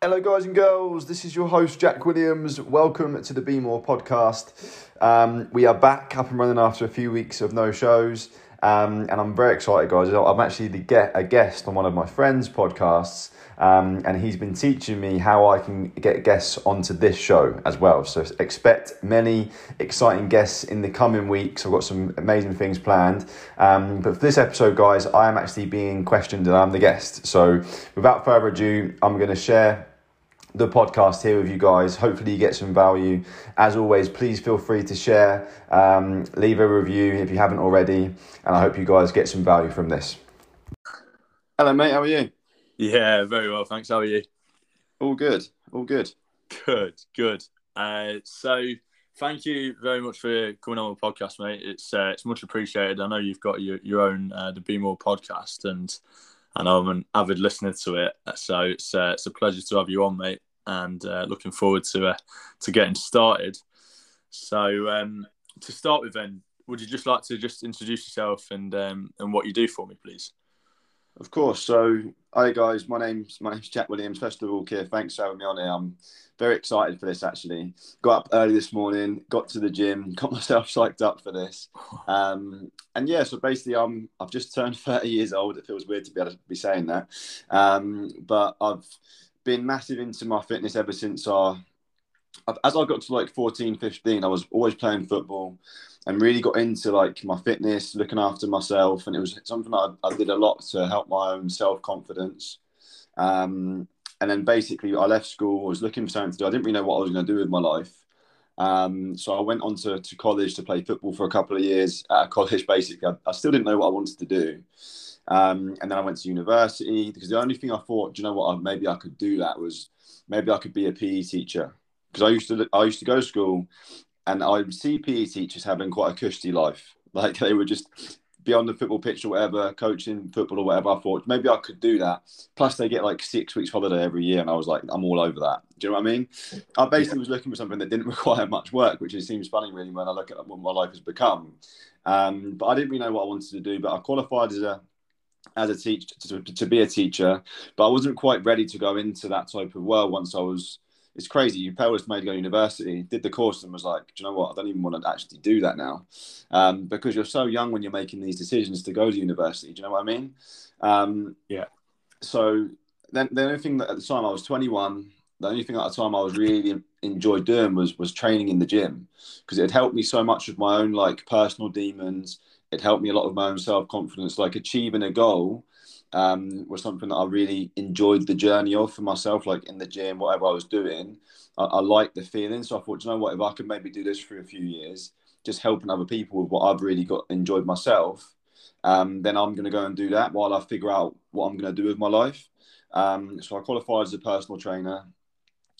Hello, guys and girls. This is your host, Jack Williams. Welcome to the Be More podcast. Um, we are back up and running after a few weeks of no shows. Um, and I'm very excited, guys. I'm actually the get a guest on one of my friends' podcasts, um, and he's been teaching me how I can get guests onto this show as well. So expect many exciting guests in the coming weeks. I've got some amazing things planned. Um, but for this episode, guys, I am actually being questioned, and I'm the guest. So without further ado, I'm going to share the podcast here with you guys. Hopefully, you get some value. As always, please feel free to share, um, leave a review if you haven't already, and I hope you guys get some value from this. Hello, mate. How are you? Yeah, very well. Thanks. How are you? All good. All good. Good. Good. Uh, so, thank you very much for coming on the podcast, mate. It's uh, it's much appreciated. I know you've got your your own uh, the Be More podcast, and I know I'm an avid listener to it. So it's uh, it's a pleasure to have you on, mate and uh, looking forward to uh, to getting started. So um, to start with, then, would you just like to just introduce yourself and um, and what you do for me, please? Of course. So, hi guys, my name's my name's Jack Williams. First of all, Keir, thanks for having me on here. I'm very excited for this. Actually, got up early this morning, got to the gym, got myself psyched up for this. Um, and yeah, so basically, I'm I've just turned 30 years old. It feels weird to be able to be saying that, um, but I've been massive into my fitness ever since I, as I got to like 14, 15, I was always playing football and really got into like my fitness, looking after myself. And it was something I, I did a lot to help my own self confidence. Um, and then basically, I left school, I was looking for something to do. I didn't really know what I was going to do with my life. Um, so I went on to, to college to play football for a couple of years at college. Basically, I, I still didn't know what I wanted to do. Um, and then I went to university because the only thing I thought, do you know what, maybe I could do that was maybe I could be a PE teacher because I used to I used to go to school and I would see PE teachers having quite a cushy life. Like they would just be on the football pitch or whatever, coaching football or whatever. I thought maybe I could do that. Plus, they get like six weeks holiday every year, and I was like, I'm all over that. Do you know what I mean? I basically yeah. was looking for something that didn't require much work, which it seems funny really when I look at what my life has become. Um, but I didn't really know what I wanted to do. But I qualified as a as a teacher to, to, be a teacher, but I wasn't quite ready to go into that type of world once I was. It's crazy. You pay all this money to go to university, did the course, and was like, do you know what? I don't even want to actually do that now, um, because you're so young when you're making these decisions to go to university. Do you know what I mean? Um, yeah. So then the only thing that at the time I was 21. The only thing at the time I was really enjoyed doing was was training in the gym because it had helped me so much with my own like personal demons it helped me a lot of my own self confidence. Like achieving a goal um, was something that I really enjoyed the journey of for myself, like in the gym, whatever I was doing. I, I liked the feeling. So I thought, you know what, if I could maybe do this for a few years, just helping other people with what I've really got enjoyed myself, um, then I'm going to go and do that while I figure out what I'm going to do with my life. Um, so I qualified as a personal trainer.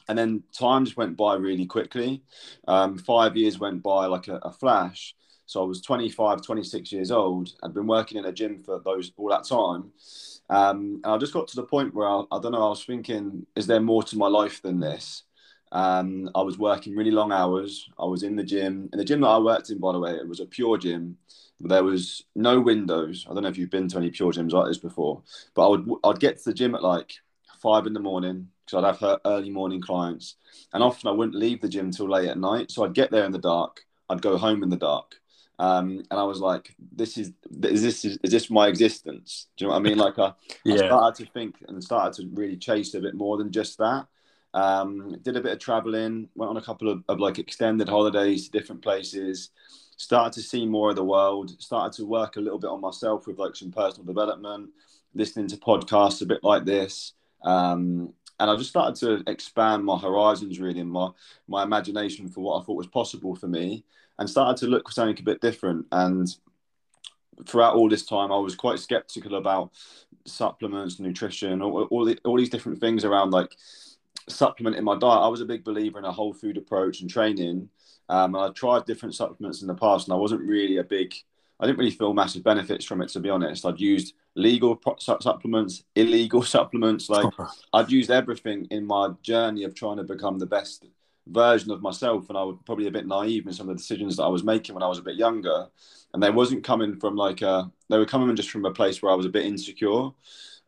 And then time just went by really quickly. Um, five years went by like a, a flash. So I was 25, 26 years old. I'd been working in a gym for those all that time. Um, and I just got to the point where I, I, don't know, I was thinking, is there more to my life than this? Um, I was working really long hours. I was in the gym. And the gym that I worked in, by the way, it was a PureGym. There was no windows. I don't know if you've been to any PureGyms like this before, but I would I'd get to the gym at like five in the morning because I'd have early morning clients, and often I wouldn't leave the gym till late at night. So I'd get there in the dark. I'd go home in the dark. Um, and I was like, "This is is this is, is this my existence?" Do you know what I mean? Like, I, yeah. I started to think and started to really chase a bit more than just that. Um, did a bit of traveling, went on a couple of, of like extended holidays to different places. Started to see more of the world. Started to work a little bit on myself with like some personal development, listening to podcasts a bit like this. Um, and I just started to expand my horizons really and my my imagination for what I thought was possible for me and started to look for something a bit different. And throughout all this time, I was quite skeptical about supplements, nutrition, all, all, the, all these different things around like supplementing my diet. I was a big believer in a whole food approach and training. Um, and I tried different supplements in the past, and I wasn't really a big. I didn't really feel massive benefits from it, to be honest. I'd used legal pro- supplements, illegal supplements. Like I'd used everything in my journey of trying to become the best version of myself and I was probably a bit naive in some of the decisions that I was making when I was a bit younger and they wasn't coming from like a they were coming just from a place where I was a bit insecure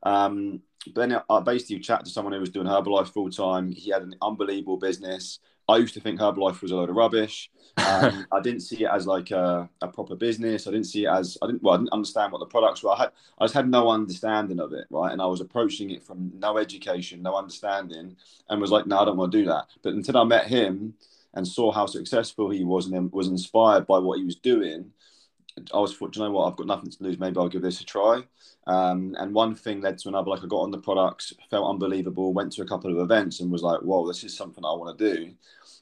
um, but then I basically chatted to someone who was doing Herbalife full time. He had an unbelievable business. I used to think Herbalife was a load of rubbish. Um, I didn't see it as like a, a, proper business. I didn't see it as I didn't well, I didn't understand what the products were. I had I just had no understanding of it, right? And I was approaching it from no education, no understanding, and was like, no, I don't want to do that. But until I met him and saw how successful he was and was inspired by what he was doing, I was thought, you know what, I've got nothing to lose. Maybe I'll give this a try. Um, and one thing led to another. Like I got on the products, felt unbelievable, went to a couple of events, and was like, "Whoa, this is something I want to do."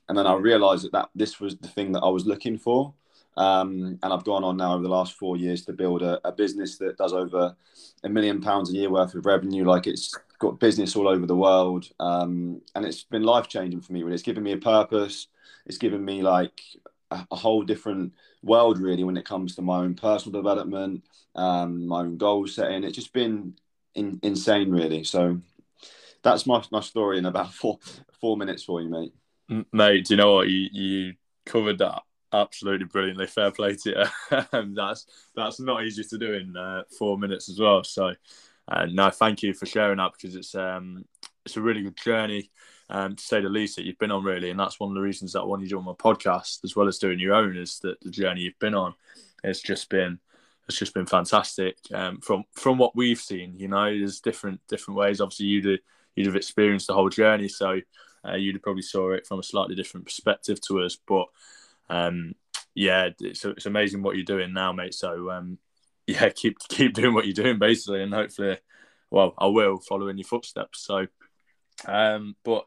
And then I realised that, that this was the thing that I was looking for. Um, and I've gone on now over the last four years to build a, a business that does over a million pounds a year worth of revenue. Like it's got business all over the world, um, and it's been life changing for me. Really, it's given me a purpose. It's given me like a, a whole different world really when it comes to my own personal development, um, my own goal setting. It's just been in, insane, really. So that's my my story in about four four minutes for you, mate. Mate, do you know what you you covered that absolutely brilliantly. Fair play to you. that's that's not easy to do in uh, four minutes as well. So, uh, no, thank you for sharing that because it's um it's a really good journey um, to say the least, that you've been on really, and that's one of the reasons that wanted you on my podcast as well as doing your own is that the journey you've been on. It's just been it's just been fantastic um, from from what we've seen. You know, there's different different ways. Obviously, you'd you'd have experienced the whole journey, so uh, you'd probably saw it from a slightly different perspective to us. But um, yeah, it's, it's amazing what you're doing now, mate. So um, yeah, keep keep doing what you're doing basically, and hopefully, well, I will follow in your footsteps. So, um, but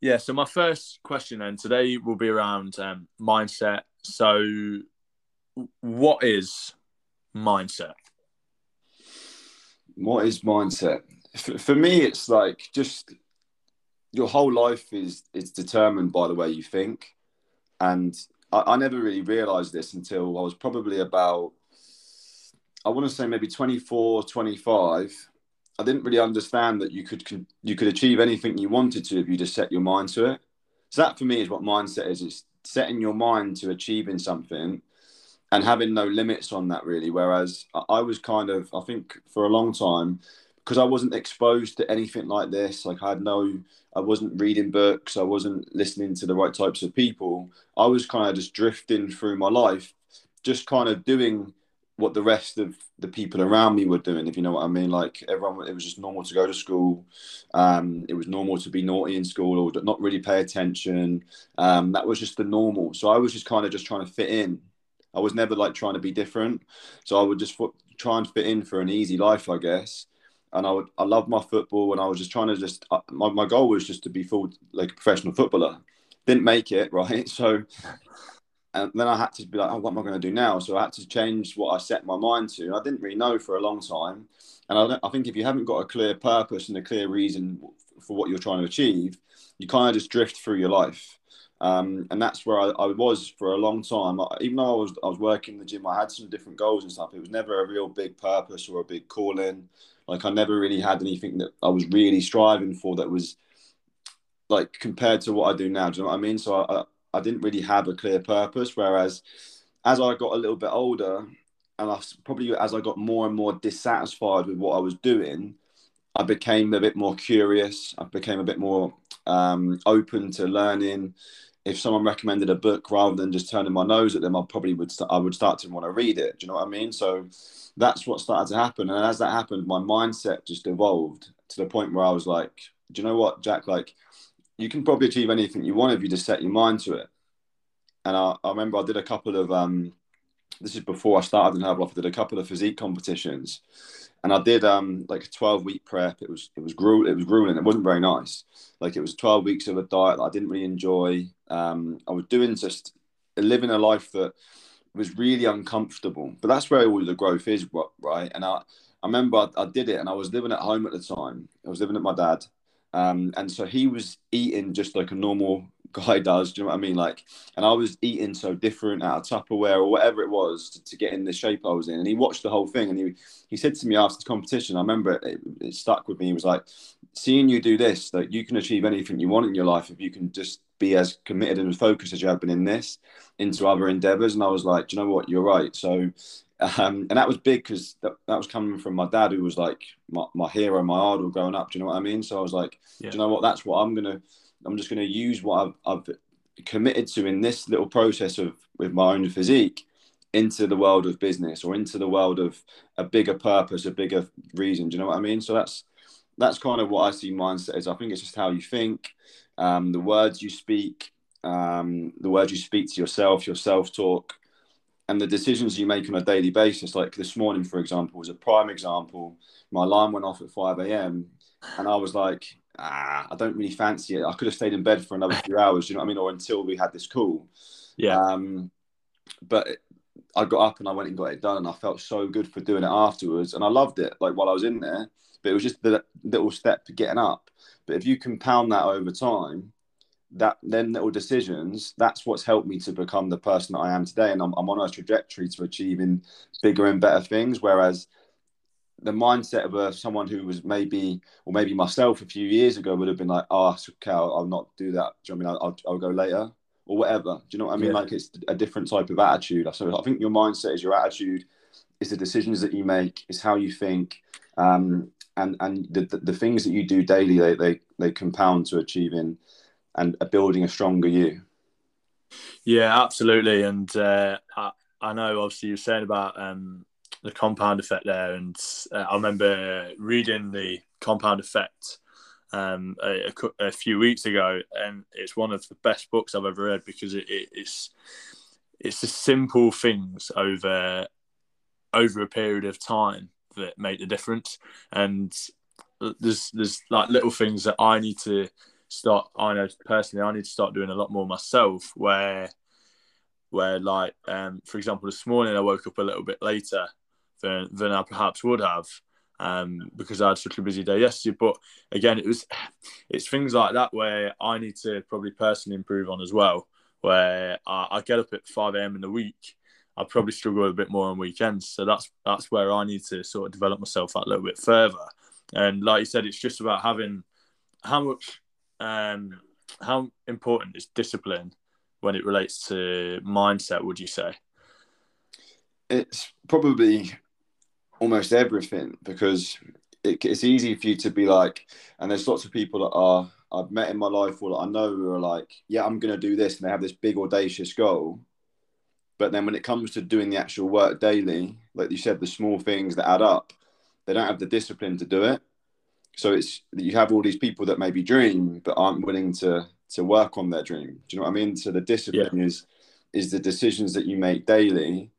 yeah, so my first question then today will be around um, mindset. So, what is mindset? What is mindset? For me, it's like just your whole life is is determined by the way you think, and I, I never really realized this until I was probably about I want to say maybe 24, 25 I didn't really understand that you could you could achieve anything you wanted to if you just set your mind to it. So that for me is what mindset is: it's setting your mind to achieving something and having no limits on that really. Whereas I was kind of, I think, for a long time because I wasn't exposed to anything like this. Like I had no, I wasn't reading books, I wasn't listening to the right types of people. I was kind of just drifting through my life, just kind of doing what the rest of the people around me were doing, if you know what I mean. Like everyone, it was just normal to go to school. Um, it was normal to be naughty in school or not really pay attention. Um, that was just the normal. So I was just kind of just trying to fit in. I was never like trying to be different. So I would just f- try and fit in for an easy life, I guess. And I would, I loved my football, and I was just trying to just. Uh, my, my goal was just to be full like a professional footballer. Didn't make it right, so and then I had to be like, oh, what am I going to do now? So I had to change what I set my mind to. I didn't really know for a long time, and I, I think if you haven't got a clear purpose and a clear reason for what you're trying to achieve, you kind of just drift through your life. Um, and that's where I, I, was for a long time. I, even though I was I was working in the gym, I had some different goals and stuff. It was never a real big purpose or a big calling. Like I never really had anything that I was really striving for that was like compared to what I do now. Do you know what I mean? So I, I didn't really have a clear purpose. Whereas as I got a little bit older, and I probably as I got more and more dissatisfied with what I was doing, I became a bit more curious. I became a bit more um, open to learning. If someone recommended a book rather than just turning my nose at them, I probably would st- I would start to want to read it. Do you know what I mean? So that's what started to happen. And as that happened, my mindset just evolved to the point where I was like, do you know what, Jack? Like you can probably achieve anything you want if you just set your mind to it. And I, I remember I did a couple of um, this is before I started in Herbalife. I did a couple of physique competitions, and I did um like a twelve week prep. It was it was gruel it was grueling. It wasn't very nice. Like it was twelve weeks of a diet that I didn't really enjoy. Um, I was doing just living a life that was really uncomfortable. But that's where all the growth is, right? And I I remember I, I did it, and I was living at home at the time. I was living at my dad, um, and so he was eating just like a normal guy does. Do you know what I mean? Like, and I was eating so different out of Tupperware or whatever it was to, to, get in the shape I was in. And he watched the whole thing and he he said to me after the competition, I remember it, it, it stuck with me. He was like, "Seeing you do this, that you can achieve anything you want in your life if you can just be as committed and focused as you have been in this into other endeavors." And I was like, "Do you know what? You're right." So Um, and that was big because that, that was coming from my dad, who was like my, my hero, my idol growing up. Do you know what I mean? So I was like, yeah. do you know what? That's what I'm gonna. I'm just gonna use what I've, I've committed to in this little process of with my own physique into the world of business or into the world of a bigger purpose, a bigger reason. Do you know what I mean? So that's that's kind of what I see mindset is. I think it's just how you think, um, the words you speak, um, the words you speak to yourself, your self talk, and the decisions you make on a daily basis. Like this morning, for example, was a prime example. My alarm went off at 5 a.m. and I was like, ah, I don't really fancy it. I could have stayed in bed for another few hours, you know what I mean? Or until we had this call. Yeah. Um, but I got up and I went and got it done, and I felt so good for doing it afterwards, and I loved it. Like while I was in there, but it was just the little step to getting up. But if you compound that over time, that then little decisions, that's what's helped me to become the person that I am today, and I'm, I'm on a trajectory to achieving bigger and better things. Whereas the mindset of uh, someone who was maybe, or maybe myself a few years ago would have been like, oh, okay, I'll, I'll not do that. Do you know I mean? I'll, I'll, go later or whatever. Do you know what I mean? Yeah. Like it's a different type of attitude. So I think your mindset is your attitude, it's the decisions that you make, it's how you think, um, and and the, the, the things that you do daily, they, they they compound to achieving and building a stronger you. Yeah, absolutely. And uh, I, I know obviously you're saying about um, the compound effect there, and uh, I remember reading the compound effect um, a, a, few weeks ago, and it's one of the best books I've ever read because it, it, it's it's the simple things over over a period of time that make the difference, and there's there's like little things that I need to start. I know personally, I need to start doing a lot more myself. Where where like um, for example, this morning I woke up a little bit later than than I perhaps would have um, because I had such a busy day yesterday. But again, it was it's things like that where I need to probably personally improve on as well. Where I, I get up at five a.m. in the week, I probably struggle a bit more on weekends. So that's that's where I need to sort of develop myself a little bit further. And like you said, it's just about having how much um, how important is discipline when it relates to mindset. Would you say? It's probably almost everything because it, it's easy for you to be like, and there's lots of people that are I've met in my life or I know who are like, yeah, I'm going to do this, and they have this big audacious goal. But then when it comes to doing the actual work daily, like you said, the small things that add up, they don't have the discipline to do it. So it's you have all these people that maybe dream but aren't willing to to work on their dream. Do you know what I mean? So the discipline yeah. is is the decisions that you make daily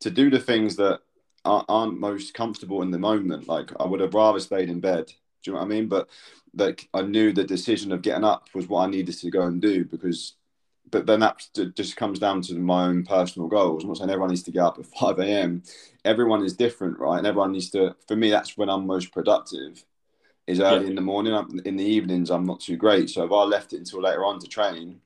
to do the things that aren't most comfortable in the moment. Like I would have rather stayed in bed. Do you know what I mean? But like I knew the decision of getting up was what I needed to go and do because. But then that just comes down to my own personal goals. I'm not saying everyone needs to get up at 5 a.m. Everyone is different, right? And everyone needs to. For me, that's when I'm most productive. Is early yeah. in the morning. In the evenings, I'm not too great. So if I left it until later on to train,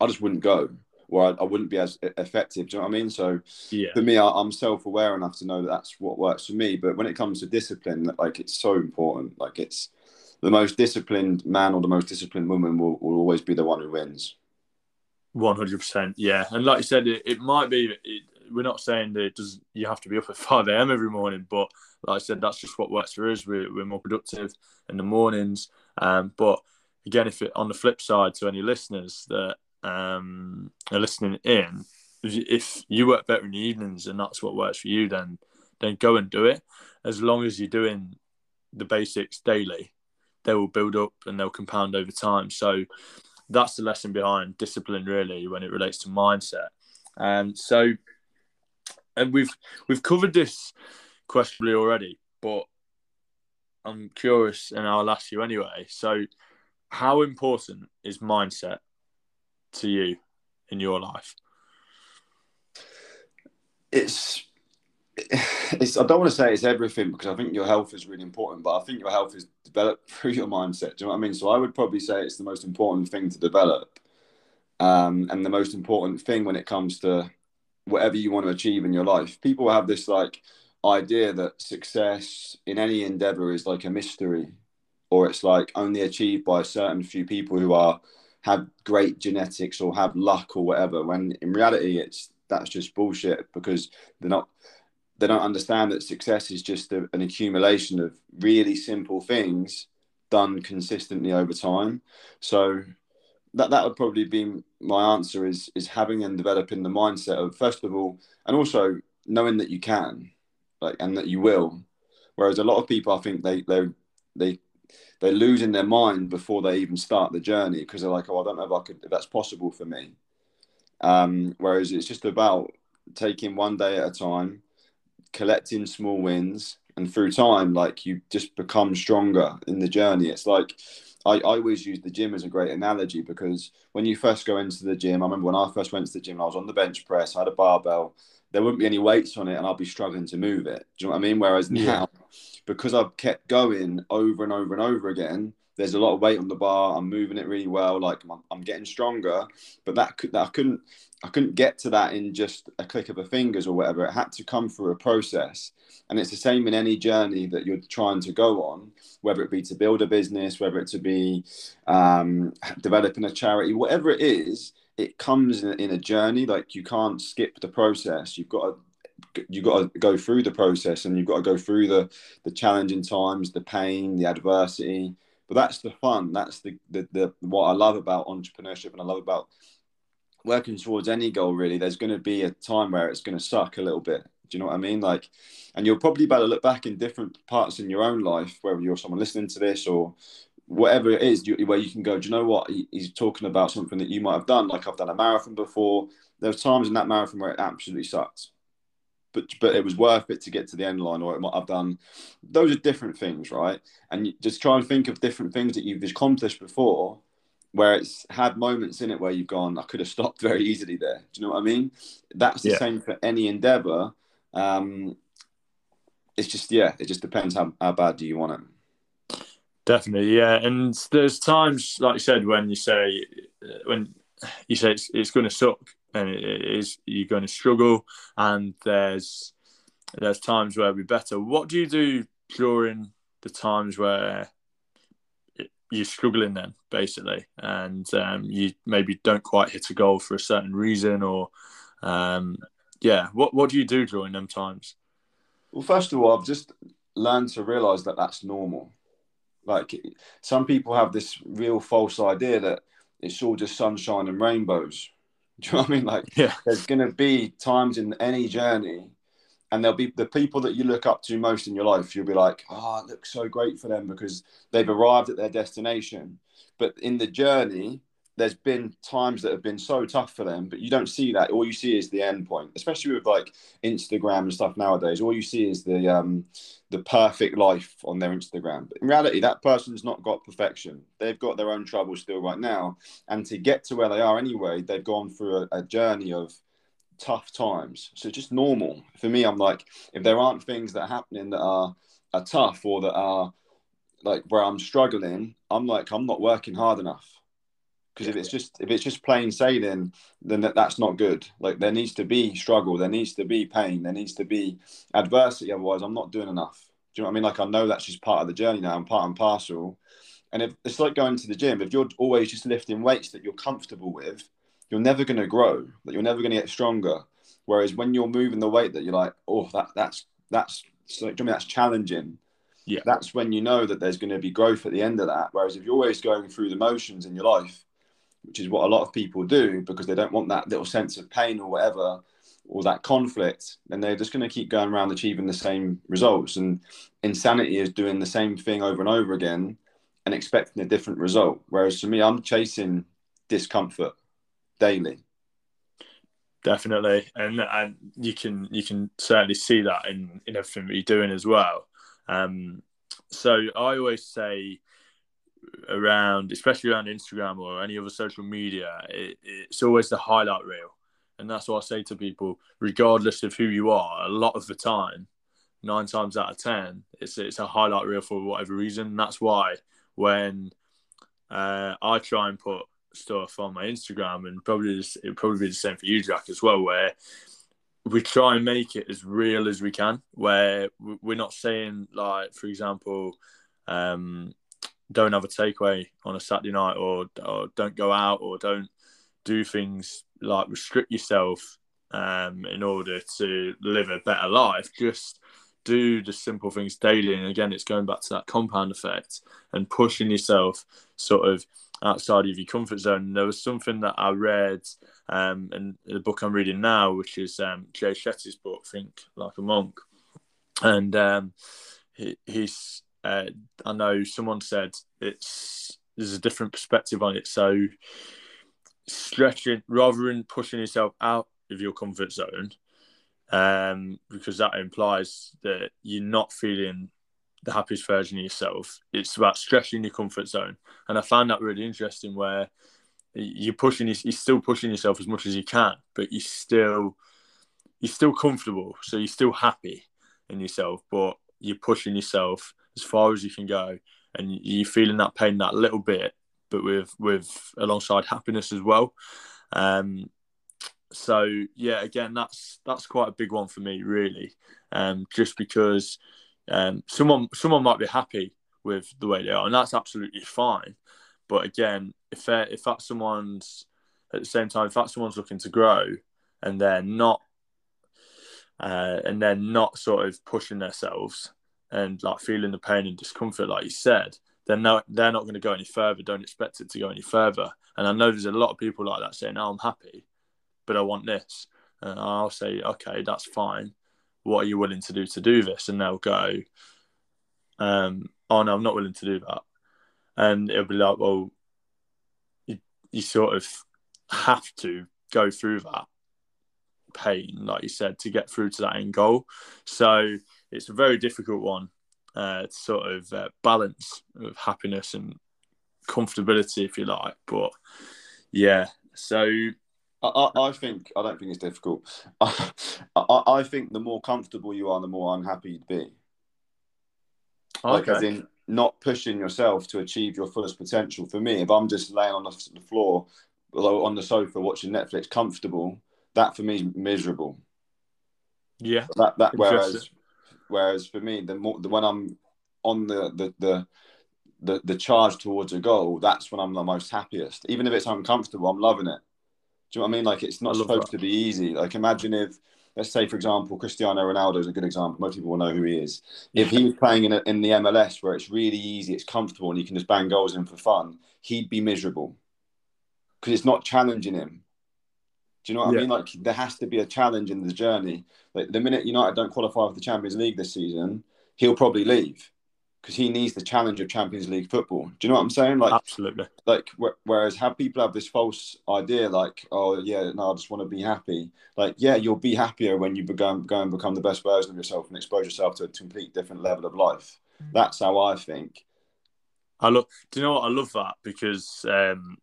I just wouldn't go or I, I, wouldn't be as effective. Do you know what I mean? So yeah. for me, I, am self-aware enough to know that that's what works for me. But when it comes to discipline, like it's so important. Like it's the most disciplined man or the most disciplined woman will, will always be the one who wins. One hundred percent, yeah. And like you said, it, it might be. It, we're not saying that it does. You have to be up at five a.m. every morning, but like I said, that's just what works for us. We're, we're more productive in the mornings. Um, but again, if it on the flip side to any listeners that um, are listening in, if you work better in the evenings and that's what works for you, then then go and do it. As long as you're doing the basics daily, they will build up and they'll compound over time. So that's the lesson behind discipline, really, when it relates to mindset. And so, and we've we've covered this questionably already, but I'm curious, and I'll ask you anyway. So, how important is mindset to you in your life? It's it's I don't want to say it's everything because I think your health is really important, but I think your health is developed through your mindset. Do you know what I mean? So I would probably say it's the most important thing to develop. Um, and the most important thing when it comes to whatever you want to achieve in your life. People have this like idea that success in any endeavor is like a mystery or it's like only achieved by a certain few people who are have great genetics or have luck or whatever. When in reality, it's that's just bullshit because they're not. they don't understand that success is just a, an accumulation of really simple things done consistently over time. So that that would probably be my answer is is having and developing the mindset of first of all, and also knowing that you can, like and that you will. Whereas a lot of people, I think they they they they're losing their mind before they even start the journey because they're like, oh, I don't know if I could if that's possible for me. Um, whereas it's just about taking one day at a time, collecting small wins, and through time, like you just become stronger in the journey. It's like I, I always use the gym as a great analogy because when you first go into the gym, I remember when I first went to the gym, I was on the bench press, I had a barbell, there wouldn't be any weights on it, and I'll be struggling to move it. Do you know what I mean? Whereas yeah. now, because I've kept going over and over and over again, there's a lot of weight on the bar. I'm moving it really well. Like I'm, I'm getting stronger, but that could that I couldn't I couldn't get to that in just a click of a fingers or whatever. It had to come through a process, and it's the same in any journey that you're trying to go on, whether it be to build a business, whether it to be um, developing a charity, whatever it is. It comes in, in a journey. Like you can't skip the process. You've got to you've got to go through the process and you've got to go through the the challenging times the pain the adversity but that's the fun. That's the, the, the what I love about entrepreneurship and I love about working towards any goal. Really, there's going to be a time where it's going to suck a little bit. Do you know what I mean? Like, and you'll probably better to look back in different parts in your own life, whether you're someone listening to this or whatever it is, you, where you can go. Do you know what? He, he's talking about something that you might have done. Like I've done a marathon before. There's times in that marathon where it absolutely sucks but but it was worth it to get to the end line or it might have done. Those are different things right? And you just try and think of different things that you've accomplished before where it's had moments in it where you've gone i could have stopped very easily there. Do you know what i mean? That's the yeah. same for any endeavor. Um it's just yeah it just depends how, how bad do you want it. Definitely yeah and there's times like you said when you say when you say it's, it's going to suck and it is you're going to struggle and there's there's times where we're better. What do you do during the times where you're struggling then basically and um, you maybe don't quite hit a goal for a certain reason or um, yeah what, what do you do during them times? Well first of all i've just learned to realize that that's normal. Like some people have this real false idea that it's all just sunshine and rainbows do you know what I mean? Like, yeah. there's going to be times in any journey, and there'll be the people that you look up to most in your life. You'll be like, oh, it looks so great for them because they've arrived at their destination. But in the journey, there's been times that have been so tough for them, but you don't see that. All you see is the end point, especially with like Instagram and stuff nowadays. All you see is the um, the perfect life on their Instagram. But in reality, that person's not got perfection. They've got their own troubles still right now, and to get to where they are anyway, they've gone through a, a journey of tough times. So just normal for me. I'm like, if there aren't things that are happening that are are tough or that are like where I'm struggling, I'm like, I'm not working hard enough because if it's just if it's just plain sailing then that, that's not good. Like there needs to be struggle there needs to be pain there needs to be adversity otherwise i'm not doing enough. Do you know what i mean? Like i know that's just part of the journey now and part and parcel. And if it's like going to the gym if you're always just lifting weights that you're comfortable with you're never going to grow that you're never going to get stronger. Whereas when you're moving the weight that you're like oh that that's that's so, I mean, that's challenging. Yeah. That's when you know that there's going to be growth at the end of that. Whereas if you're always going through the motions in your life which is what a lot of people do because they don't want that little sense of pain or whatever or that conflict then they're just going to keep going around achieving the same results. And insanity is doing the same thing over and over again and expecting a different result. Whereas for me i'm chasing discomfort daily. Definitely. And and you can you can certainly see that in in everything that you're doing as well. Um so i always say around, especially around Instagram or any other social media, it, it's always the highlight reel. And that's what I say to people, regardless of who you are, a lot of the time, nine times out of 10, it's, it's a highlight reel for whatever reason. that's why when uh, I try and put stuff on my Instagram, and probably it probably be the same for you, Jack, as well, where we try and make it as real as we can, where we're not saying, like, for example, um, don't have a takeaway on a Saturday night, or or don't go out, or don't do things like restrict yourself um, in order to live a better life. Just do the simple things daily. And again, it's going back to that compound effect and pushing yourself sort of outside of your comfort zone. And there was something that I read um, in the book I'm reading now, which is um, Jay Shetty's book, Think Like a Monk. And um, he, he's, uh, I know someone said it's, there's a different perspective on it. So stretching rather than pushing yourself out of your comfort zone, um, because that implies that you're not feeling the happiest version of yourself. It's about stretching your comfort zone, and I found that really interesting. Where you're pushing, you're still pushing yourself as much as you can, but you're still you're still comfortable, so you're still happy in yourself, but you're pushing yourself as far as you can go, and you're feeling that pain that little bit, but with with alongside happiness as well. Um, so yeah, again, that's that's quite a big one for me, really, um, just because um, someone someone might be happy with the way they are, and that's absolutely fine. But again, if if that someone's at the same time, if that someone's looking to grow and they're not uh, and they're not sort of pushing themselves and like feeling the pain and discomfort, like you said, then no, they're not going to go any further. Don't expect it to go any further. And I know there's a lot of people like that saying, "Oh, I'm happy," but I want this. And I'll say, okay, that's fine. What are you willing to do to do this? And they'll go, um, oh no, I'm not willing to do that. And it'll be like, well, you, you sort of have to go through that pain, like you said, to get through to that end goal. So it's a very difficult one uh, to sort of uh, balance of happiness and comfortability, if you like. But yeah, so I, I, think I don't think it's difficult. I, I, I, think the more comfortable you are, the more unhappy you'd be. Okay. Like as in not pushing yourself to achieve your fullest potential. For me, if I'm just laying on the, the floor, on the sofa watching Netflix, comfortable, that for me is miserable. Yeah. That that whereas whereas for me, the more the when I'm on the the the the, the charge towards a goal, that's when I'm the most happiest. Even if it's uncomfortable, I'm loving it. Do you know what I mean? Like it's not supposed that. to be easy. Like imagine if, let's say for example, Cristiano Ronaldo is a good example. Most people will know who he is. If he was playing in, a, in the MLS where it's really easy, it's comfortable, and you can just bang goals in for fun, he'd be miserable because it's not challenging him. Do you know what yeah. I mean? Like there has to be a challenge in the journey. Like the minute United don't qualify for the Champions League this season, he'll probably leave because he needs the challenge of Champions League football. Do you know what I'm saying? Like absolutely. Like whereas have people have this false idea, like oh yeah, no, I just want to be happy. Like yeah, you'll be happier when you go, go and become the best version of yourself and expose yourself to a complete different level of life. Mm. That's how I think. I love. Do you know what? I love that because um,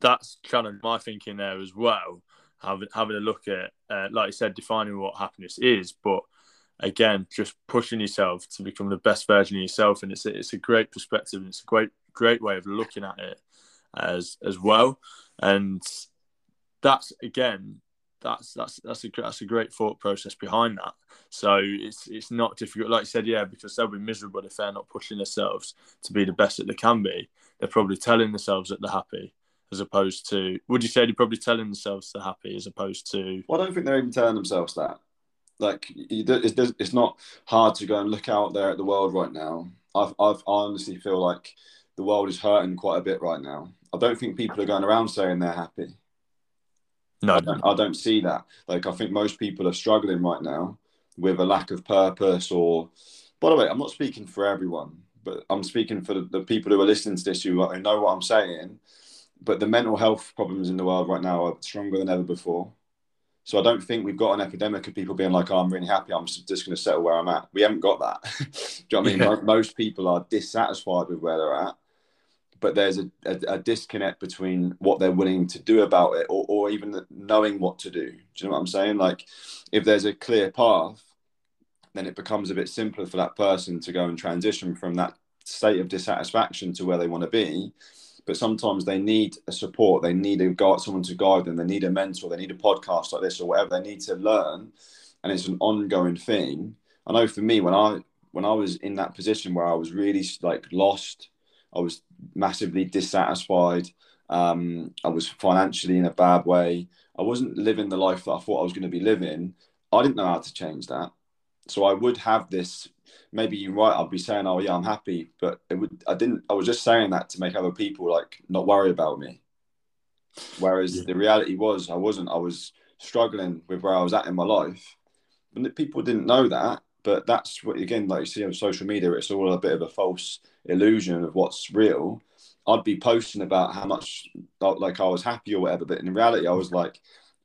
that's of my thinking there as well. Having having a look at, uh, like I said, defining what happiness is, but again, just pushing yourself to become the best version of yourself, and it's a, it's a great perspective, and it's a great great way of looking at it as as well, and that's again that's that's that's a that's a great thought process behind that. So it's it's not difficult, like I said, yeah, because they'll be miserable if they're not pushing themselves to be the best that they can be. They're probably telling themselves that they're happy, as opposed to. Would you say they're probably telling themselves they're happy, as opposed to? Well, I don't think they're even telling themselves that like it's, it's not hard to go and look out there at the world right now. I've, I've I honestly feel like the world is hurting quite a bit right now. I don't think people are going around saying they're happy. No, I don't, I don't see that. Like I think most people are struggling right now with a lack of purpose. Or, by the way, I'm not speaking for everyone, but I'm speaking for the, the people who are listening to this who, who know what I'm saying. But the mental health problems in the world right now are stronger than ever before. So I don't think we've got an epidemic of people being like, oh, I'm really happy. I'm just going to settle where I'm at. We haven't got that. Do you know what I mean? Most people are dissatisfied with where they're at, but there's a, a, a, disconnect between what they're willing to do about it or, or even knowing what to do. Do you know what I'm saying? Like if there's a clear path, then it becomes a bit simpler for that person to go and transition from that state of dissatisfaction to where they want to be but sometimes they need a support. They need a guide, someone to guide them. They need a mentor. They need a podcast like this or whatever. They need to learn, and it's an ongoing thing. I know for me when I when I was in that position where I was really like lost, I was massively dissatisfied. Um, I was financially in a bad way. I wasn't living the life that I thought I was going to be living. I didn't know how to change that. So I would have this. Maybe you're right. I'd be saying, "Oh yeah, I'm happy," but it would. I didn't. I was just saying that to make other people like not worry about me. Whereas yeah. the reality was, I wasn't. I was struggling with where I was at in my life, but people didn't know that. But that's what again, like you see on social media, it's all a bit of a false illusion of what's real. I'd be posting about how much uh, like I was happy or whatever, but in reality, I was like,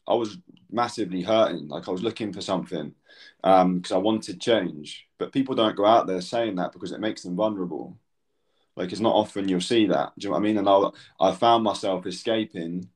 I was massively hurting. Like I was looking for something because um, I wanted change. But people don't go out there saying that because it makes them vulnerable. Like it's not often you'll see that. Do you know what I mean? And I, I found myself escaping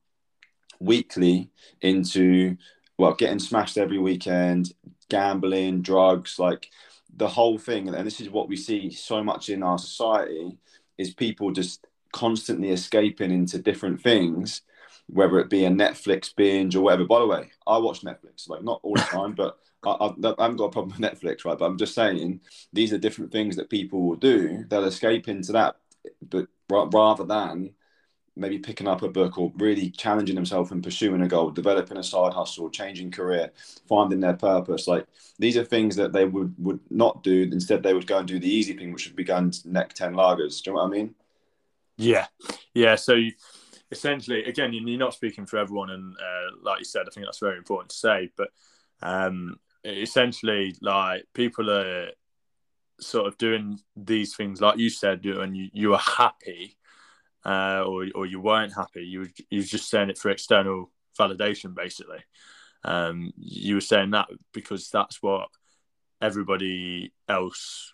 weekly into well, getting smashed every weekend, gambling, drugs, like the whole thing. And this is what we see so much in our society is people just constantly escaping into different things, whether it be a Netflix binge or whatever. By the way, I watch Netflix, like not all the time, but I, I, haven't got a problem with Netflix, right? But I'm just saying these are different things that people will do. They'll escape into that, but rather than maybe picking up a book or really challenging themselves and pursuing a goal, developing a side hustle, changing career, finding their purpose. Like these are things that they would would not do. Instead, they would go and do the easy thing, which would be going to neck ten lagers. Do you know what I mean? Yeah, yeah. So essentially, again, you're not speaking for everyone, and uh, like you said, I think that's very important to say. But um, essentially, like people are sort of doing these things, like you said, and you, you are happy, uh, or or you weren't happy. You were, you were just saying it for external validation, basically. Um, you were saying that because that's what everybody else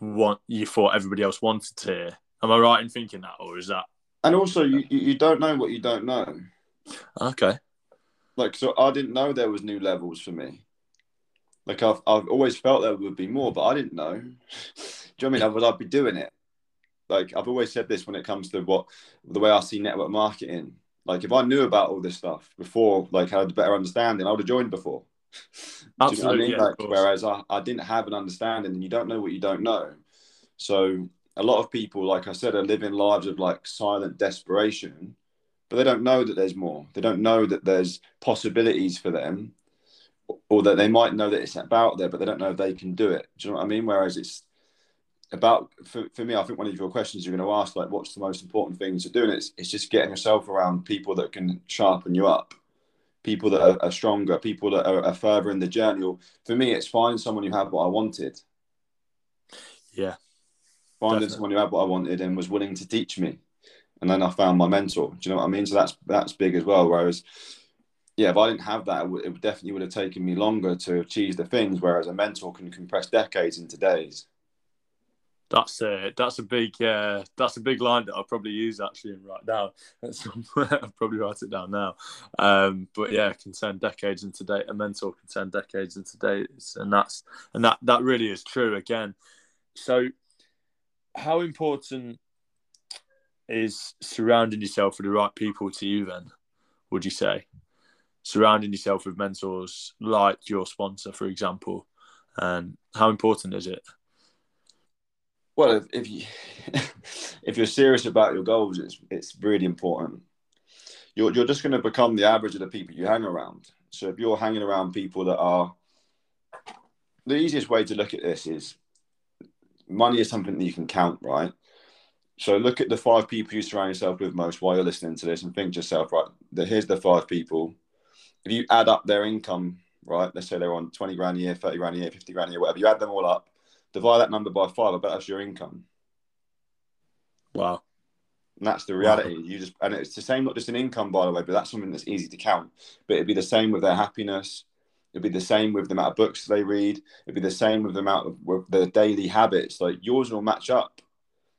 want. You thought everybody else wanted to hear Am I right in thinking that, or is that? And also, you you don't know what you don't know. Okay. Like so, I didn't know there was new levels for me. Like I've I've always felt there would be more, but I didn't know. Do you know what I mean? I would I'd be doing it. Like I've always said this when it comes to what the way I see network marketing. Like if I knew about all this stuff before, like I had a better understanding, I would have joined before. Absolutely. You know I mean? yeah, like, whereas I, I didn't have an understanding, and you don't know what you don't know. So a lot of people, like I said, are living lives of like silent desperation, but they don't know that there's more. They don't know that there's possibilities for them, or that they might know that it's about there, but they don't know if they can do it. Do you know what I mean? Whereas it's about for, for me, I think one of your questions you're going to ask, like, what's the most important thing to do? And it's it's just getting yourself around people that can sharpen you up, people that are, are stronger, people that are, are further in the journey. Or for me, it's find someone who had what I wanted. Yeah, finding Definitely. someone who had what I wanted and was willing to teach me. And then I found my mentor. Do you know what I mean? So that's that's big as well. Whereas, yeah, if I didn't have that, it definitely would have taken me longer to achieve the things. Whereas a mentor can compress decades into days. That's a that's a big uh, that's a big line that I'll probably use actually and write down I'll probably write it down now. Um, but yeah, can turn decades into date. A mentor can turn decades into days, and that's and that that really is true. Again, so how important is surrounding yourself with the right people to you then would you say surrounding yourself with mentors like your sponsor for example and how important is it well if, if you if you're serious about your goals it's it's really important you're, you're just going to become the average of the people you hang around so if you're hanging around people that are the easiest way to look at this is money is something that you can count, right? So look at the five people you surround yourself with most while you're listening to this and think to yourself, right, here's the five people. If you add up their income, right, let's say they're on 20 grand a year, 30 grand a year, 50 grand a year, whatever, you add them all up, divide that number by five, I bet that's your income. Wow. And that's the reality. Wow. You just and it's the same, not just an income, by the way, but that's something that's easy to count. But it'd be the same with their happiness, It'd be the same with the amount of books they read. It'd be the same with the amount of with the daily habits. Like yours will match up.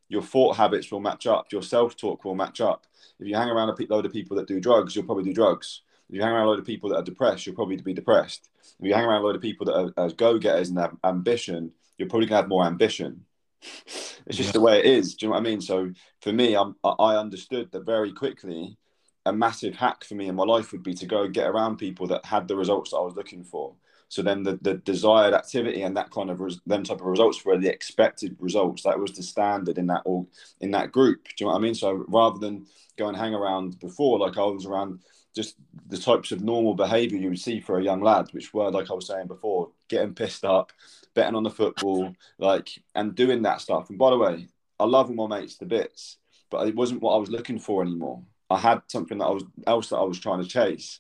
Your thought habits will match up. Your self talk will match up. If you hang around a load of people that do drugs, you'll probably do drugs. If you hang around a load of people that are depressed, you'll probably be depressed. If you hang around a load of people that are, are go getters and have ambition, you're probably gonna have more ambition. it's just yeah. the way it is. Do you know what I mean? So for me, I'm, I understood that very quickly a massive hack for me in my life would be to go get around people that had the results that I was looking for. So then the, the desired activity and that kind of res- them type of results were the expected results. That was the standard in that all in that group. Do you know what I mean? So rather than go and hang around before, like I was around just the types of normal behaviour you would see for a young lad, which were like I was saying before, getting pissed up, betting on the football, like and doing that stuff. And by the way, I love all my mates to bits, but it wasn't what I was looking for anymore. I had something that I was else that I was trying to chase.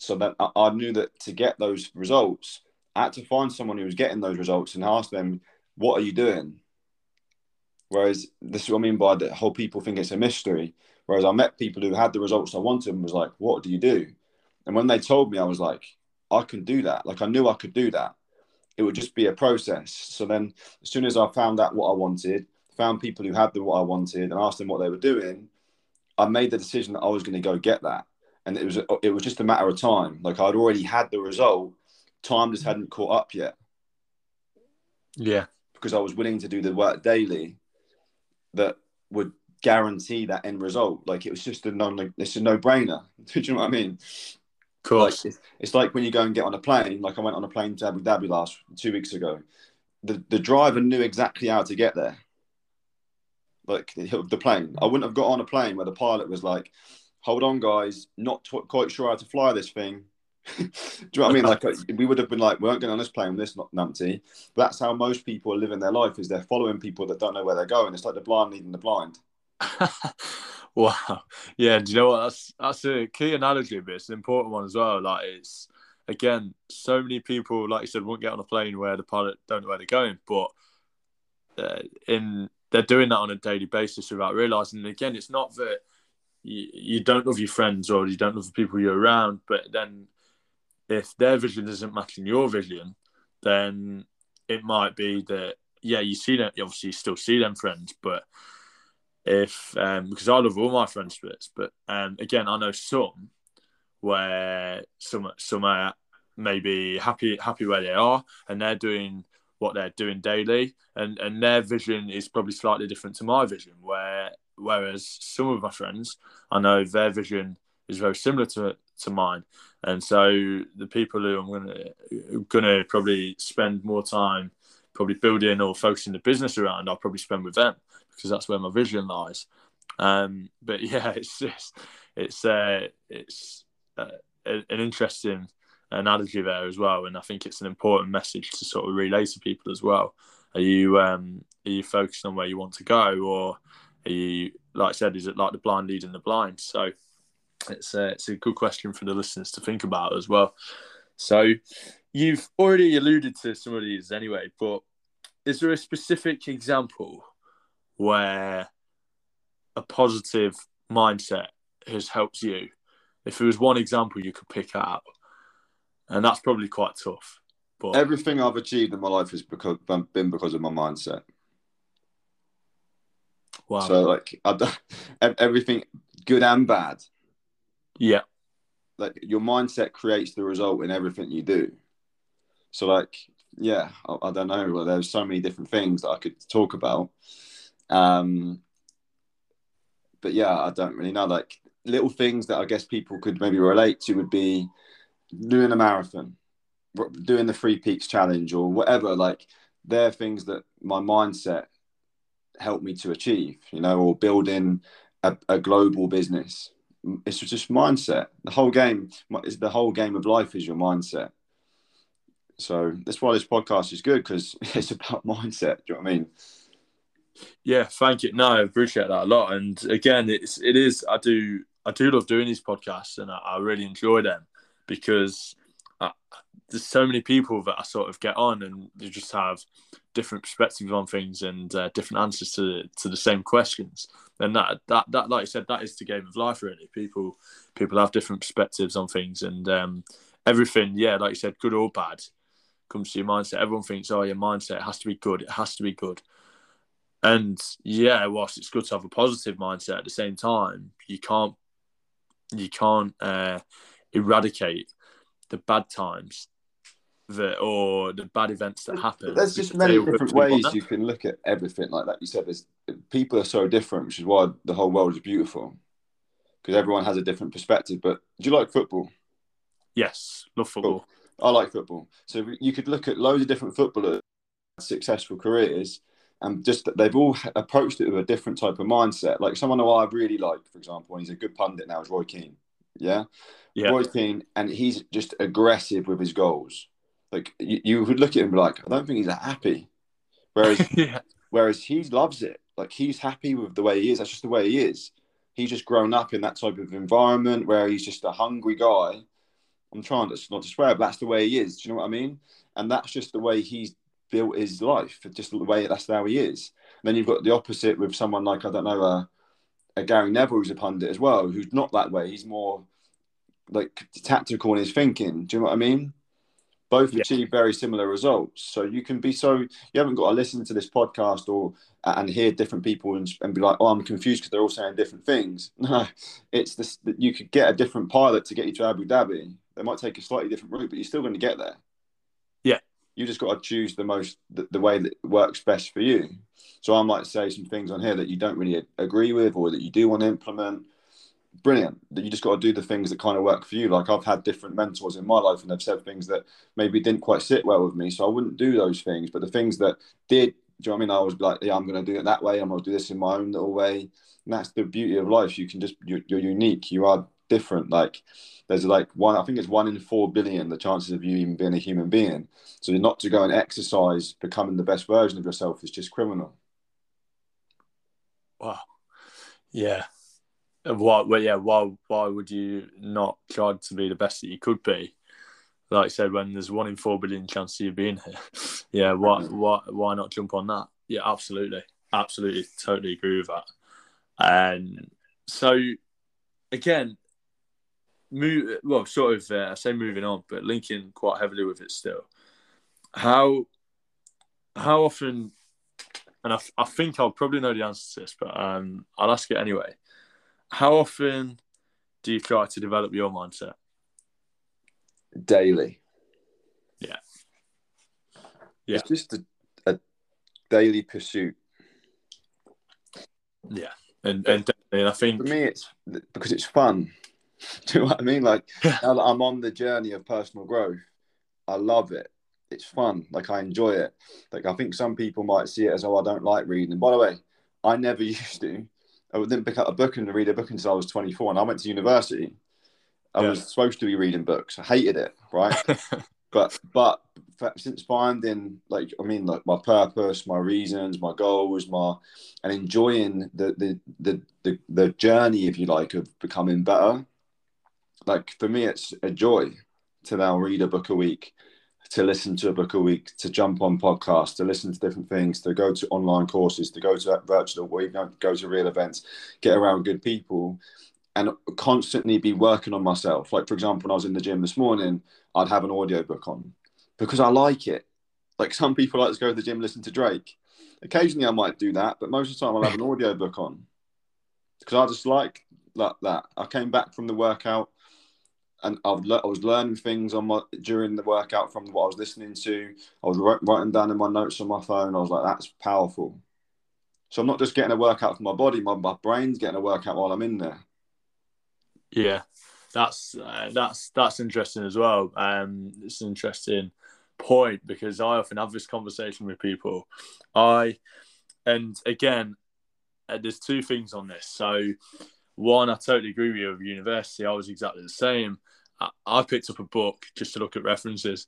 So that I, I knew that to get those results, I had to find someone who was getting those results and ask them, "What are you doing?" Whereas this is what I mean by the whole people think it's a mystery. Whereas I met people who had the results I wanted and was like, "What do you do?" And when they told me, I was like, "I can do that." Like I knew I could do that. It would just be a process. So then, as soon as I found out what I wanted, found people who had the what I wanted, and asked them what they were doing, I made the decision that I was going to go get that, and it was it was just a matter of time. Like I'd already had the result, time just hadn't caught up yet. Yeah, because I was willing to do the work daily that would guarantee that end result. Like it was just a non, it's a no brainer. Do you know what I mean? Of course. Like, it's, like when you go and get on a plane. Like I went on a plane to Abu Dhabi last two weeks ago. The the driver knew exactly how to get there. Like the plane, I wouldn't have got on a plane where the pilot was like, "Hold on, guys, not t- quite sure how to fly this thing." Do you know what I mean? Like we would have been like, we aren't getting on this plane this not numpty. But that's how most people are living their life: is they're following people that don't know where they're going. It's like the blind leading the blind. wow. Yeah. Do you know what? That's that's a key analogy, but it's an important one as well. Like it's again, so many people, like you said, won't get on a plane where the pilot don't know where they're going, but uh, in they're doing that on a daily basis without realizing. And again, it's not that you, you don't love your friends or you don't love the people you're around, but then if their vision isn't matching your vision, then it might be that yeah, you see them. You obviously still see them friends, but if um, because I love all my friends splits, but um, again, I know some where some some are maybe happy happy where they are and they're doing what they're doing daily and and their vision is probably slightly different to my vision where whereas some of my friends I know their vision is very similar to to mine. And so the people who I'm gonna gonna probably spend more time probably building or focusing the business around I'll probably spend with them because that's where my vision lies. Um, but yeah, it's just it's uh, it's uh, an interesting analogy there as well, and I think it's an important message to sort of relay to people as well. Are you um, are you focused on where you want to go, or are you like I said, is it like the blind leading the blind? So it's a, it's a good question for the listeners to think about as well. So you've already alluded to some of these anyway, but is there a specific example where a positive mindset has helped you? If there was one example you could pick out, and that's probably quite tough. But everything I've achieved in my life has because, been because of my mindset. Wow. So like everything good and bad. Yeah. Like your mindset creates the result in everything you do. So like yeah, I, I don't know. Well, there's so many different things that I could talk about. Um, but yeah, I don't really know. Like little things that I guess people could maybe relate to would be doing a marathon, doing the Three Peaks Challenge, or whatever. Like they're things that my mindset helped me to achieve, you know, or building a, a global business. It's just mindset. The whole game is the whole game of life is your mindset. So that's why this podcast is good because it's about mindset. Do you know what I mean? Yeah, thank you. No, I appreciate that a lot. And again, it's it is I do I do love doing these podcasts, and I, I really enjoy them because I, there's so many people that I sort of get on, and they just have different perspectives on things and uh, different answers to to the same questions. And that that that like I said, that is the game of life. Really, people people have different perspectives on things, and um, everything. Yeah, like you said, good or bad, comes to your mindset. Everyone thinks, oh, your mindset has to be good. It has to be good. And yeah, whilst it's good to have a positive mindset at the same time, you can't you can't uh, eradicate the bad times that or the bad events that happen. There's just many different ways you can look at everything. Like that you said, there's people are so different, which is why the whole world is beautiful. Because everyone has a different perspective. But do you like football? Yes, love football. I like football. So you could look at loads of different footballers, successful careers, and just they've all approached it with a different type of mindset. Like someone who I really like, for example, and he's a good pundit now, is Roy Keane. Yeah, yeah. Roy Keane, and he's just aggressive with his goals. Like you, you would look at him like, I don't think he's that happy. Whereas, yeah. whereas he loves it. Like he's happy with the way he is. That's just the way he is. He's just grown up in that type of environment where he's just a hungry guy. I'm trying to not to swear, but that's the way he is. Do you know what I mean? And that's just the way he's built his life. Just the way that's how he is. And then you've got the opposite with someone like I don't know, uh, a Gary Neville who's a pundit as well, who's not that way. He's more like tactical in his thinking. Do you know what I mean? both yeah. achieve very similar results. So you can be so you haven't got to listen to this podcast or and hear different people and, and be like, oh, I'm confused because they're all saying different things. No, it's this that you could get a different pilot to get you to Abu Dhabi. They might take a slightly different route, but you're still going to get there. You just got to choose the most the, the way that works best for you. So I might say some things on here that you don't really agree with or that you do want to implement. Brilliant that you just got to do the things that kind of work for you. Like i've had different mentors in my life and they've said things that maybe didn't quite sit well with me so i wouldn't do those things. But the things that did do you know what i mean? I was like yeah i'm going to do it that way. I'm going to do this in my own little way. And that's the beauty of life. You can just you're, you're unique. You are different like there's like one i think it's one in four billion the chances of you even being a human being so not to go and exercise becoming the best version of yourself is just criminal wow yeah why? Well, yeah. Why? Why would you not try to be the best that you could be? Like I said, when there's one in four billion chance of you being here, yeah. Why? Why? Why not jump on that? Yeah, absolutely, absolutely, totally agree with that. And so, again, move. Well, sort of. Uh, I say moving on, but linking quite heavily with it still. How? How often? And I, I think I'll probably know the answer to this, but um, I'll ask it anyway how often do you try to develop your mindset? Daily. Yeah. Yeah. It's just a, a daily pursuit. Yeah. And, and, and I think for me, it's because it's fun. Do you know what I mean? Like now that I'm on the journey of personal growth, I love it. It's fun. Like I enjoy it. Like I think some people might see it as, oh, I don't like reading. by the way, I never used to. I didn't pick up a book and read a book until I was 24, and I went to university. I yeah. was supposed to be reading books. I hated it, right? but but since finding like I mean like my purpose, my reasons, my goals, my and enjoying the the the the, the journey, if you like, of becoming better. Like for me, it's a joy to now read a book a week to listen to a book a week, to jump on podcasts, to listen to different things, to go to online courses, to go to virtual or even go to real events, get around good people, and constantly be working on myself. Like for example, when I was in the gym this morning, I'd have an audio book on because I like it. Like some people like to go to the gym listen to Drake. Occasionally I might do that, but most of the time I'll have an audio book on because I just like that. That I came back from the workout and I, I was learning things on my during the workout from what I was listening to. I was writing down in my notes on my phone. I was like, that's powerful. So I'm not just getting a workout for my body; my, my brain's getting a workout while I'm in there. Yeah, that's uh, that's that's interesting as well. Um, it's an interesting point because I often have this conversation with people. I and again, uh, there's two things on this. So one, I totally agree with you. Of university, I was exactly the same. I, I picked up a book just to look at references,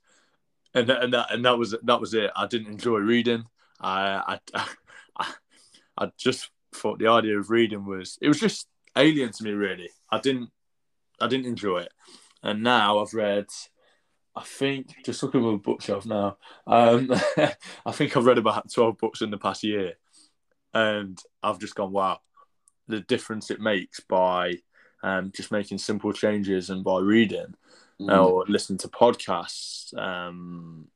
and and that and that was that was it. I didn't enjoy reading. I I, I, I just thought the idea of reading was it was just alien to me. Really, I didn't I didn't enjoy it. And now I've read. I think just looking at my bookshelf now. Um, I think I've read about twelve books in the past year, and I've just gone wow the difference it makes by um, just making simple changes and by reading mm. or listening to podcasts um,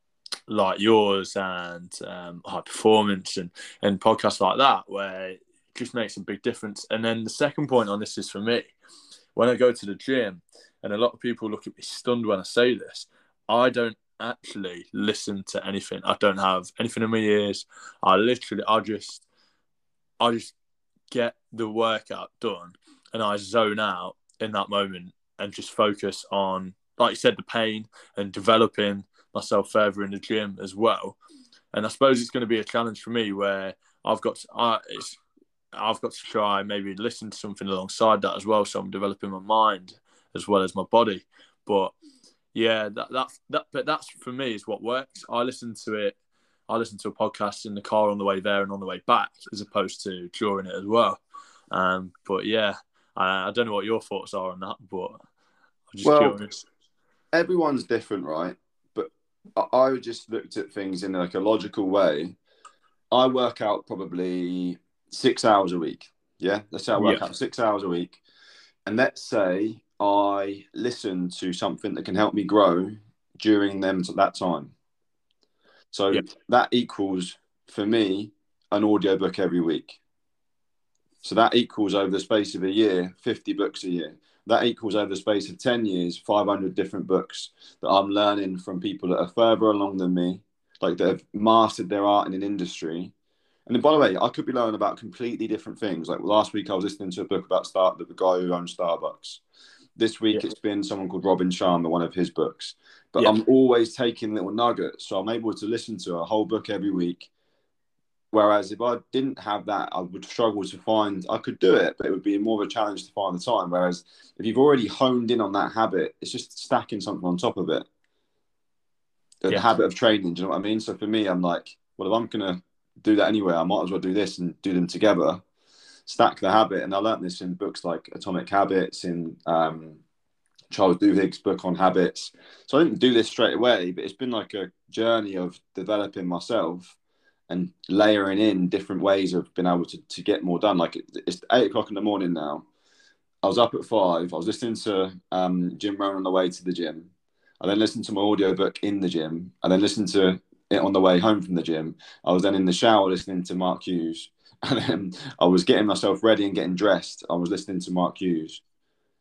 like yours and um, high performance and, and podcasts like that where it just makes a big difference. And then the second point on this is for me when I go to the gym, and a lot of people look at me stunned when I say this, I don't actually listen to anything. I don't have anything in my ears. I literally, I just, I just get the workout done and I zone out in that moment and just focus on like you said, the pain and developing myself further in the gym as well. And I suppose it's going to be a challenge for me where I've got to, I, I've got to try maybe listen to something alongside that as well. So I'm developing my mind as well as my body. But yeah, that that that but that's for me is what works. I listen to it. I listen to a podcast in the car on the way there and on the way back, as opposed to during it as well. Um, but yeah, I, I don't know what your thoughts are on that, but I'm just well, curious. Everyone's different, right? But I just looked at things in like a logical way. I work out probably six hours a week. Yeah, let's say I work yeah. out six hours a week, and let's say I listen to something that can help me grow during them that time. So yep. that equals for me an audiobook every week. So that equals over the space of a year, 50 books a year. That equals over the space of 10 years, 500 different books that I'm learning from people that are further along than me, like that have mastered their art in an industry. And then, by the way, I could be learning about completely different things. Like last week, I was listening to a book about start the guy who owns Starbucks. This week yeah. it's been someone called Robin Sharma, one of his books. But yeah. I'm always taking little nuggets. So I'm able to listen to a whole book every week. Whereas if I didn't have that, I would struggle to find, I could do it, but it would be more of a challenge to find the time. Whereas if you've already honed in on that habit, it's just stacking something on top of it. The yeah. habit of training, do you know what I mean? So for me, I'm like, well, if I'm going to do that anyway, I might as well do this and do them together stack the habit. And I learned this in books like Atomic Habits, in um, Charles Duhigg's book on habits. So I didn't do this straight away, but it's been like a journey of developing myself and layering in different ways of being able to, to get more done. Like it's eight o'clock in the morning now. I was up at five. I was listening to um, Jim Rohn on the way to the gym. I then listened to my audiobook in the gym. I then listened to it on the way home from the gym. I was then in the shower listening to Mark Hughes. and then I was getting myself ready and getting dressed. I was listening to Mark Hughes.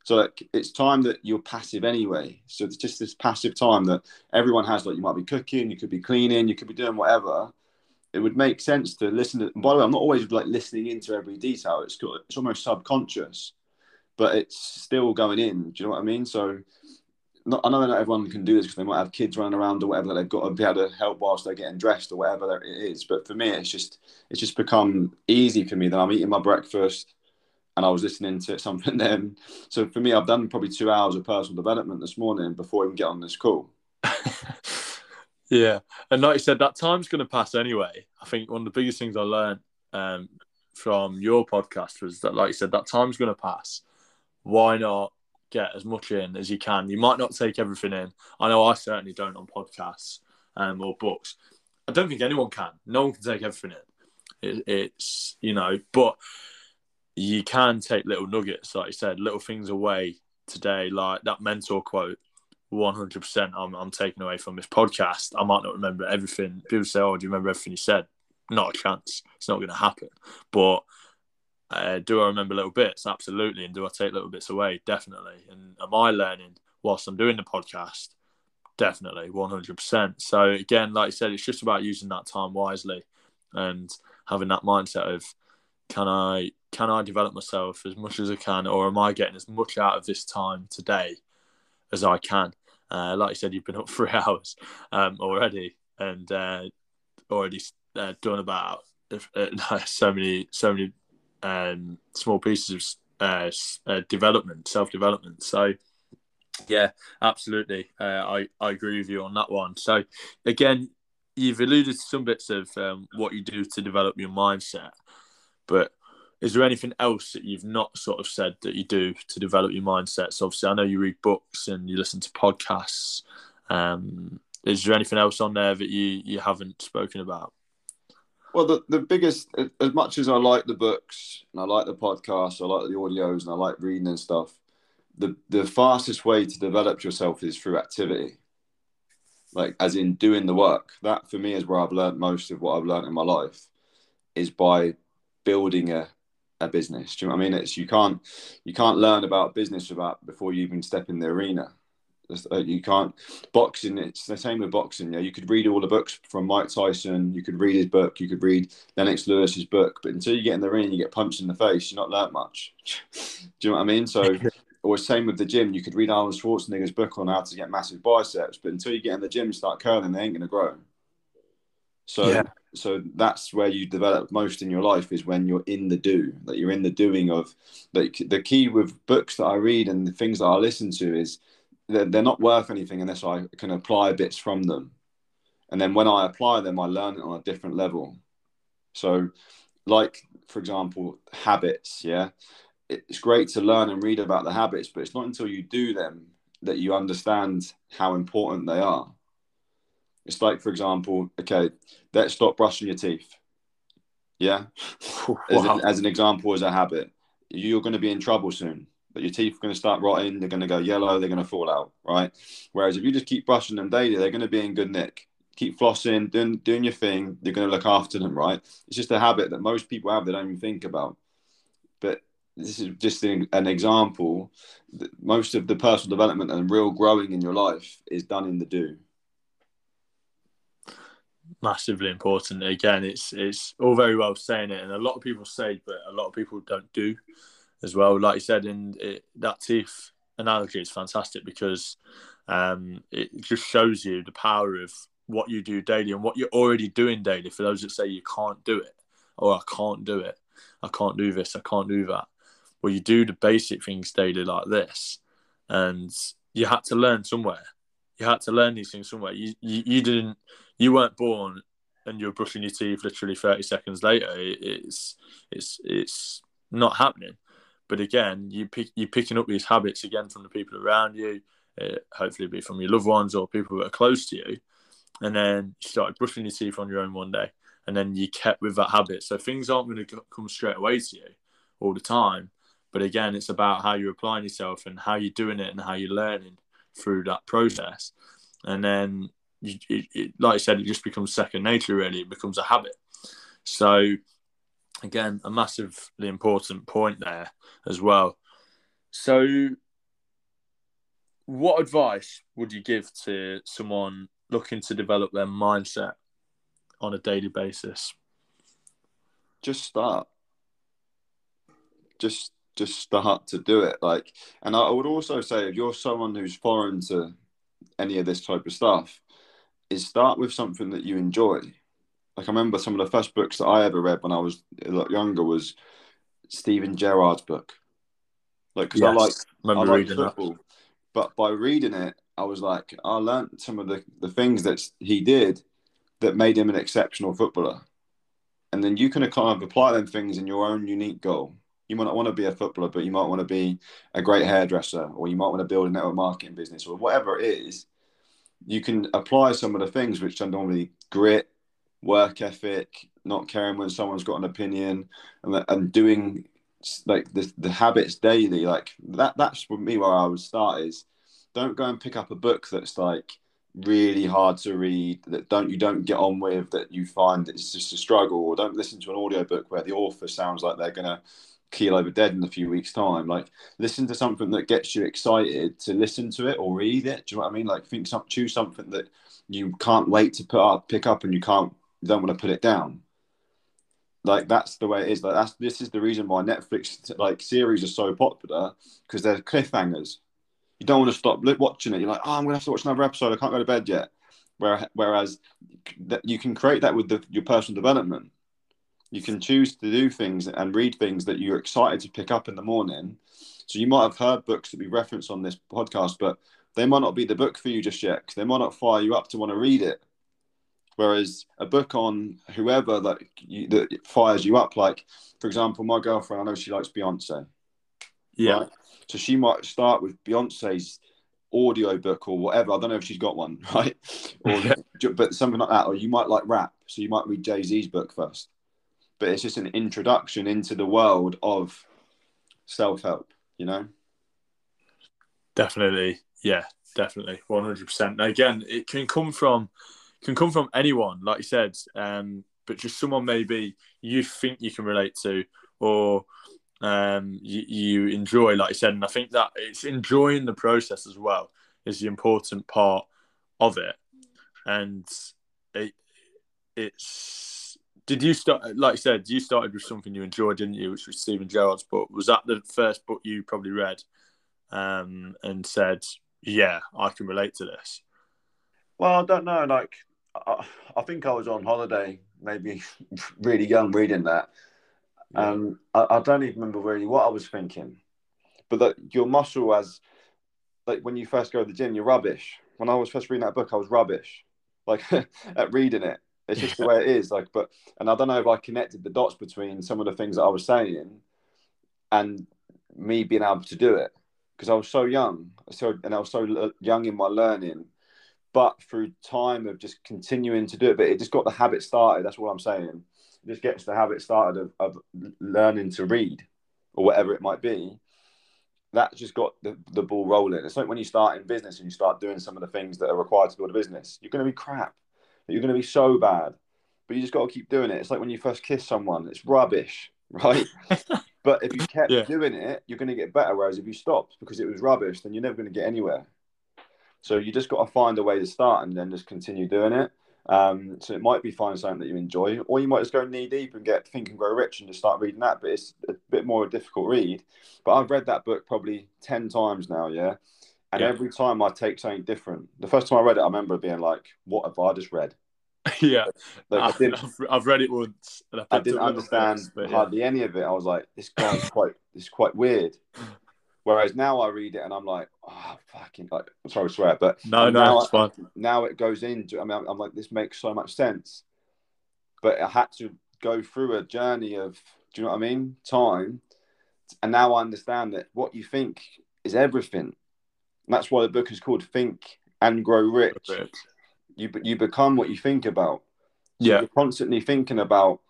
So like, it's time that you're passive anyway. So it's just this passive time that everyone has. Like you might be cooking, you could be cleaning, you could be doing whatever. It would make sense to listen to. by the way, I'm not always like listening into every detail. It's it's almost subconscious, but it's still going in. Do you know what I mean? So not, I know not everyone can do this because they might have kids running around or whatever that they've got to be able to help whilst they're getting dressed or whatever it is. But for me, it's just it's just become easy for me that I'm eating my breakfast and I was listening to something then. So for me, I've done probably two hours of personal development this morning before I even get on this call. yeah, and like you said, that time's going to pass anyway. I think one of the biggest things I learned um, from your podcast was that, like you said, that time's going to pass. Why not get as much in as you can. You might not take everything in. I know I certainly don't on podcasts um, or books. I don't think anyone can. No one can take everything in. It, it's you know, but you can take little nuggets, like you said, little things away today, like that mentor quote. One hundred percent, I'm I'm taking away from this podcast. I might not remember everything. People say, "Oh, do you remember everything you said?" Not a chance. It's not going to happen. But uh, do I remember little bits? Absolutely. And do I take little bits away? Definitely. And am I learning whilst I'm doing the podcast? Definitely, 100%. So, again, like I said, it's just about using that time wisely and having that mindset of can I can I develop myself as much as I can, or am I getting as much out of this time today as I can? Uh, like you said, you've been up three hours um, already, and uh, already uh, done about uh, so many so many um, small pieces of uh, uh, development, self development. So, yeah, absolutely, I I agree with you on that one. So, again, you've alluded to some bits of um, what you do to develop your mindset, but is there anything else that you've not sort of said that you do to develop your mindset? So obviously, I know you read books and you listen to podcasts. Um, is there anything else on there that you you haven't spoken about? Well, the, the biggest, as much as I like the books and I like the podcasts, I like the audios and I like reading and stuff, the, the fastest way to develop yourself is through activity. Like, as in doing the work. That for me is where I've learned most of what I've learned in my life is by building a, a business. Do you know what I mean? It's you can't you can't learn about business about before you even step in the arena. Uh, you can't boxing. It's the same with boxing. Yeah, you could read all the books from Mike Tyson. You could read his book. You could read Lennox Lewis's book. But until you get in the ring, you get punched in the face. You're not learnt much. Do you know what I mean? So or same with the gym. You could read Arnold Schwarzenegger's book on how to get massive biceps, but until you get in the gym and start curling, they ain't going to grow. So, yeah. So that's where you develop most in your life is when you're in the do, that you're in the doing of. Like the key with books that I read and the things that I listen to is they're, they're not worth anything unless I can apply bits from them, and then when I apply them, I learn it on a different level. So, like for example, habits. Yeah, it's great to learn and read about the habits, but it's not until you do them that you understand how important they are. It's like, for example, okay, let's stop brushing your teeth. Yeah. Wow. As, an, as, an example, as a habit, you're going to be in trouble soon. But your teeth are going to start rotting. They're going to go yellow. They're going to fall out. Right. Whereas if you just keep brushing them daily, they're going to be in good nick. Keep flossing, doing doing your thing. You're going to look after them. Right. It's just a habit that most people have. They don't even think about. But this is just an, an example. Most of the personal development and real growing in your life is done in the do. Massively important. Again, it's it's all very well saying it, and a lot of people say, but a lot of people don't do as well. Like you said, in it, that teeth analogy is fantastic because um, it just shows you the power of what you do daily and what you're already doing daily. For those that say you can't do it, or I can't do it, I can't do this, I can't do that well, you do the basic things daily like this, and you had to learn somewhere. You had to learn these things somewhere. You you, you didn't. You weren't born and you're brushing your teeth literally 30 seconds later. It's it's it's not happening. But again, you pick you're picking up these habits again from the people around you. Uh, hopefully, be from your loved ones or people that are close to you. And then you started brushing your teeth on your own one day, and then you kept with that habit. So things aren't going to come straight away to you all the time. But again, it's about how you're applying yourself and how you're doing it and how you're learning through that process. And then, it, it, like I said, it just becomes second nature, really. It becomes a habit. So, again, a massively important point there as well. So, what advice would you give to someone looking to develop their mindset on a daily basis? Just start. Just just start to do it. Like, and I would also say if you're someone who's foreign to any of this type of stuff, is start with something that you enjoy. Like I remember some of the first books that I ever read when I was a lot younger was Steven Gerrard's book. Like, because yes, I like, I like football, that. but by reading it, I was like, I learned some of the, the things that he did that made him an exceptional footballer. And then you can kind of apply them things in your own unique goal you might not want to be a footballer, but you might want to be a great hairdresser, or you might want to build a network marketing business, or whatever it is. You can apply some of the things which are normally grit, work ethic, not caring when someone's got an opinion, and, and doing like the, the habits daily. Like that. That's for me where I would start. Is don't go and pick up a book that's like really hard to read that don't you don't get on with that you find it's just a struggle or don't listen to an audiobook where the author sounds like they're gonna keel over dead in a few weeks' time. Like listen to something that gets you excited to listen to it or read it. Do you know what I mean? Like think some choose something that you can't wait to put up, pick up, and you can't you don't want to put it down. Like that's the way it is. Like that's this is the reason why Netflix like series are so popular because they're cliffhangers. You don't want to stop watching it. You're like, oh, I'm gonna have to watch another episode. I can't go to bed yet. Whereas you can create that with the, your personal development you can choose to do things and read things that you're excited to pick up in the morning. So you might have heard books that we reference on this podcast, but they might not be the book for you just yet because they might not fire you up to want to read it. Whereas a book on whoever that, you, that fires you up, like for example, my girlfriend, I know she likes Beyonce. Yeah. Right? So she might start with Beyonce's audio book or whatever. I don't know if she's got one, right? Or, but something like that. Or you might like rap, so you might read Jay Z's book first but it's just an introduction into the world of self help, you know? Definitely. Yeah, definitely. 100%. again, it can come from can come from anyone, like you said, um, but just someone maybe you think you can relate to or um, you, you enjoy, like you said. And I think that it's enjoying the process as well is the important part of it. And it, it's did you start, like I said, you started with something you enjoyed, didn't you? Which was Steven Gerrard's book. Was that the first book you probably read um, and said, "Yeah, I can relate to this"? Well, I don't know. Like, I, I think I was on holiday, maybe really young, reading that. Yeah. Um, I, I, don't even remember really what I was thinking, but that your muscle as like when you first go to the gym, you're rubbish. When I was first reading that book, I was rubbish, like at reading it. It's just the way it is. Like, but and I don't know if I connected the dots between some of the things that I was saying and me being able to do it because I was so young, so and I was so young in my learning. But through time of just continuing to do it, but it just got the habit started. That's what I'm saying. It just gets the habit started of, of learning to read or whatever it might be. That just got the, the ball rolling. It's like when you start in business and you start doing some of the things that are required to build a business, you're going to be crap. You're going to be so bad, but you just got to keep doing it. It's like when you first kiss someone, it's rubbish, right? But if you kept yeah. doing it, you're going to get better. Whereas if you stopped because it was rubbish, then you're never going to get anywhere. So you just got to find a way to start and then just continue doing it. Um, so it might be find something that you enjoy, or you might just go knee deep and get Think and Grow Rich and just start reading that. But it's a bit more a difficult read. But I've read that book probably ten times now, yeah. And yeah. every time I take something different. The first time I read it, I remember being like, "What have I just read?" yeah, like, I have I've read it once. I, I, didn't understand hardly yeah. any of it. I was like, this guy's quite, this is quite weird. Whereas now I read it and I'm like, oh fucking, like, I'm sorry to swear, but no, no, it's fine. Now it goes into. I mean, I'm, I'm like, this makes so much sense. But I had to go through a journey of, do you know what I mean? Time, and now I understand that what you think is everything. That's why the book is called Think and Grow Rich you you become what you think about. So yeah, you're constantly thinking about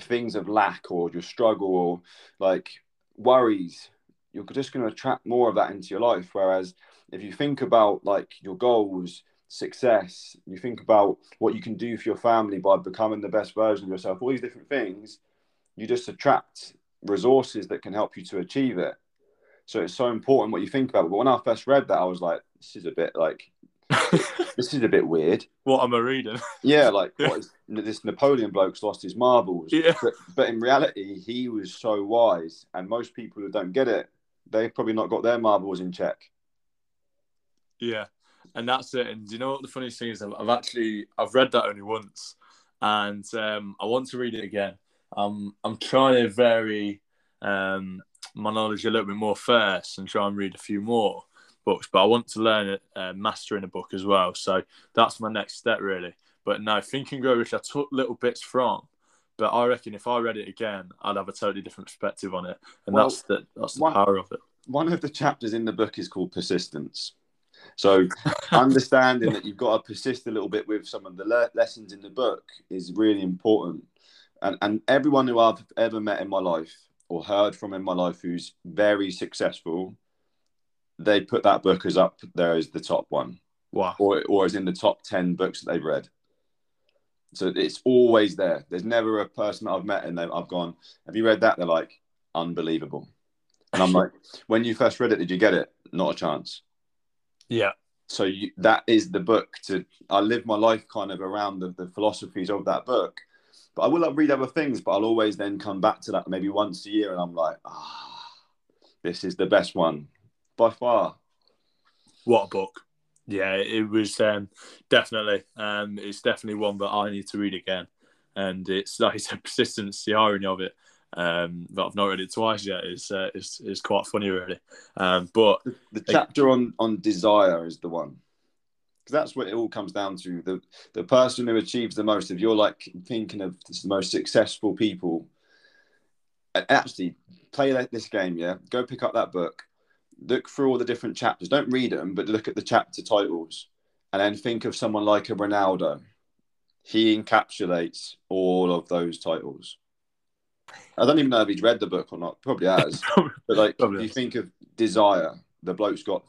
things of lack or your struggle or like worries. You're just going to attract more of that into your life. Whereas if you think about like your goals, success, you think about what you can do for your family by becoming the best version of yourself, all these different things, you just attract resources that can help you to achieve it. So it's so important what you think about. But when I first read that, I was like, this is a bit like this is a bit weird. What am I reading? yeah, like what is, this Napoleon bloke's lost his marbles. Yeah. But, but in reality, he was so wise, and most people who don't get it, they've probably not got their marbles in check. Yeah, and that's it. And do you know what the funniest thing is? I've, I've actually I've read that only once, and um, I want to read it again. Um, I'm trying to vary um, my knowledge a little bit more first and try and read a few more books, but I want to learn it, uh, mastering a book as well. So that's my next step, really. But no, Think and Grow Rich, I took little bits from, but I reckon if I read it again, I'd have a totally different perspective on it, and well, that's the that's the one, power of it. One of the chapters in the book is called persistence. So understanding that you've got to persist a little bit with some of the le- lessons in the book is really important. And and everyone who I've ever met in my life or heard from in my life who's very successful they put that book as up there as the top one. Wow. Or, or as in the top 10 books that they've read. So it's always there. There's never a person that I've met and I've gone, Have you read that? They're like, Unbelievable. And I'm like, When you first read it, did you get it? Not a chance. Yeah. So you, that is the book to, I live my life kind of around the, the philosophies of that book. But I will read other things, but I'll always then come back to that maybe once a year and I'm like, ah, this is the best one by far. What a book! Yeah, it was um, definitely. Um, it's definitely one that I need to read again, and it's like it's a persistence. The irony of it um, that I've not read it twice yet is uh, is, is quite funny, really. Um, but the, the chapter on on desire is the one because that's what it all comes down to. The the person who achieves the most. If you're like thinking of the most successful people, actually play this game. Yeah, go pick up that book look through all the different chapters. Don't read them, but look at the chapter titles, and then think of someone like a Ronaldo. He encapsulates all of those titles. I don't even know if he's read the book or not. Probably has. but like, if you think of desire, the bloke's got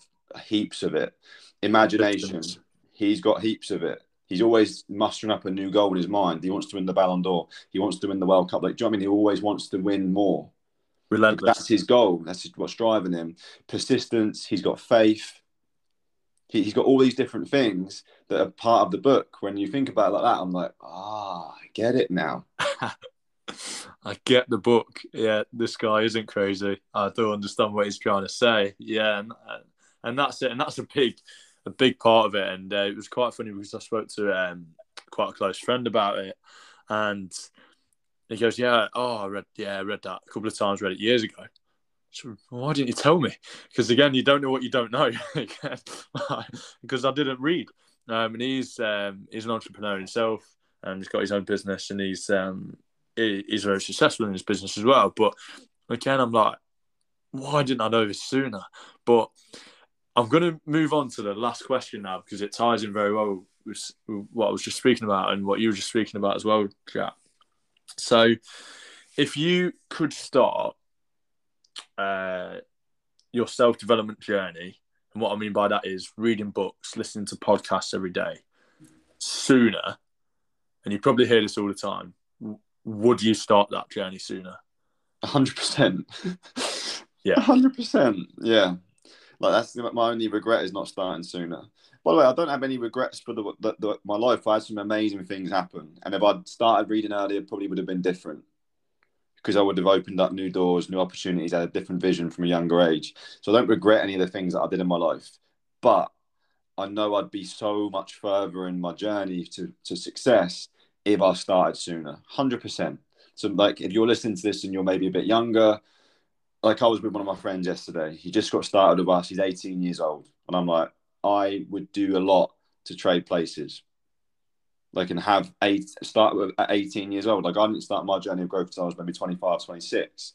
heaps of it. Imagination, he's got heaps of it. He's always mustering up a new goal in his mind. He wants to win the Ballon d'Or. He wants to win the World Cup. Like, do you know what I mean? He always wants to win more. Relentless. That's his goal. That's what's driving him. Persistence. He's got faith. He, has got all these different things that are part of the book. When you think about it like that, I'm like, ah, oh, I get it now. I get the book. Yeah, this guy isn't crazy. I do understand what he's trying to say. Yeah, and, and that's it. And that's a big, a big part of it. And uh, it was quite funny because I spoke to um, quite a close friend about it, and he goes, "Yeah, oh, I read, yeah, I read that a couple of times. Read it years ago." So, why didn't you tell me? Because again, you don't know what you don't know. because I didn't read. Um, and he's um, he's an entrepreneur himself, and he's got his own business, and he's um, he's very successful in his business as well. But again, I'm like, why didn't I know this sooner? But I'm going to move on to the last question now because it ties in very well with what I was just speaking about and what you were just speaking about as well, Jack. So, if you could start uh, your self development journey, and what I mean by that is reading books, listening to podcasts every day, sooner, and you probably hear this all the time, would you start that journey sooner? hundred percent. Yeah, hundred percent. Yeah, like that's my only regret is not starting sooner. By the way, I don't have any regrets for the, the, the, my life. I had some amazing things happen, and if I'd started reading earlier, probably would have been different because I would have opened up new doors, new opportunities, had a different vision from a younger age. So I don't regret any of the things that I did in my life, but I know I'd be so much further in my journey to, to success if I started sooner. Hundred percent. So like, if you're listening to this and you're maybe a bit younger, like I was with one of my friends yesterday. He just got started with us. He's 18 years old, and I'm like, I would do a lot to trade places. Like and have eight start with at 18 years old. Like I didn't start my journey of growth until I was maybe 25, 26.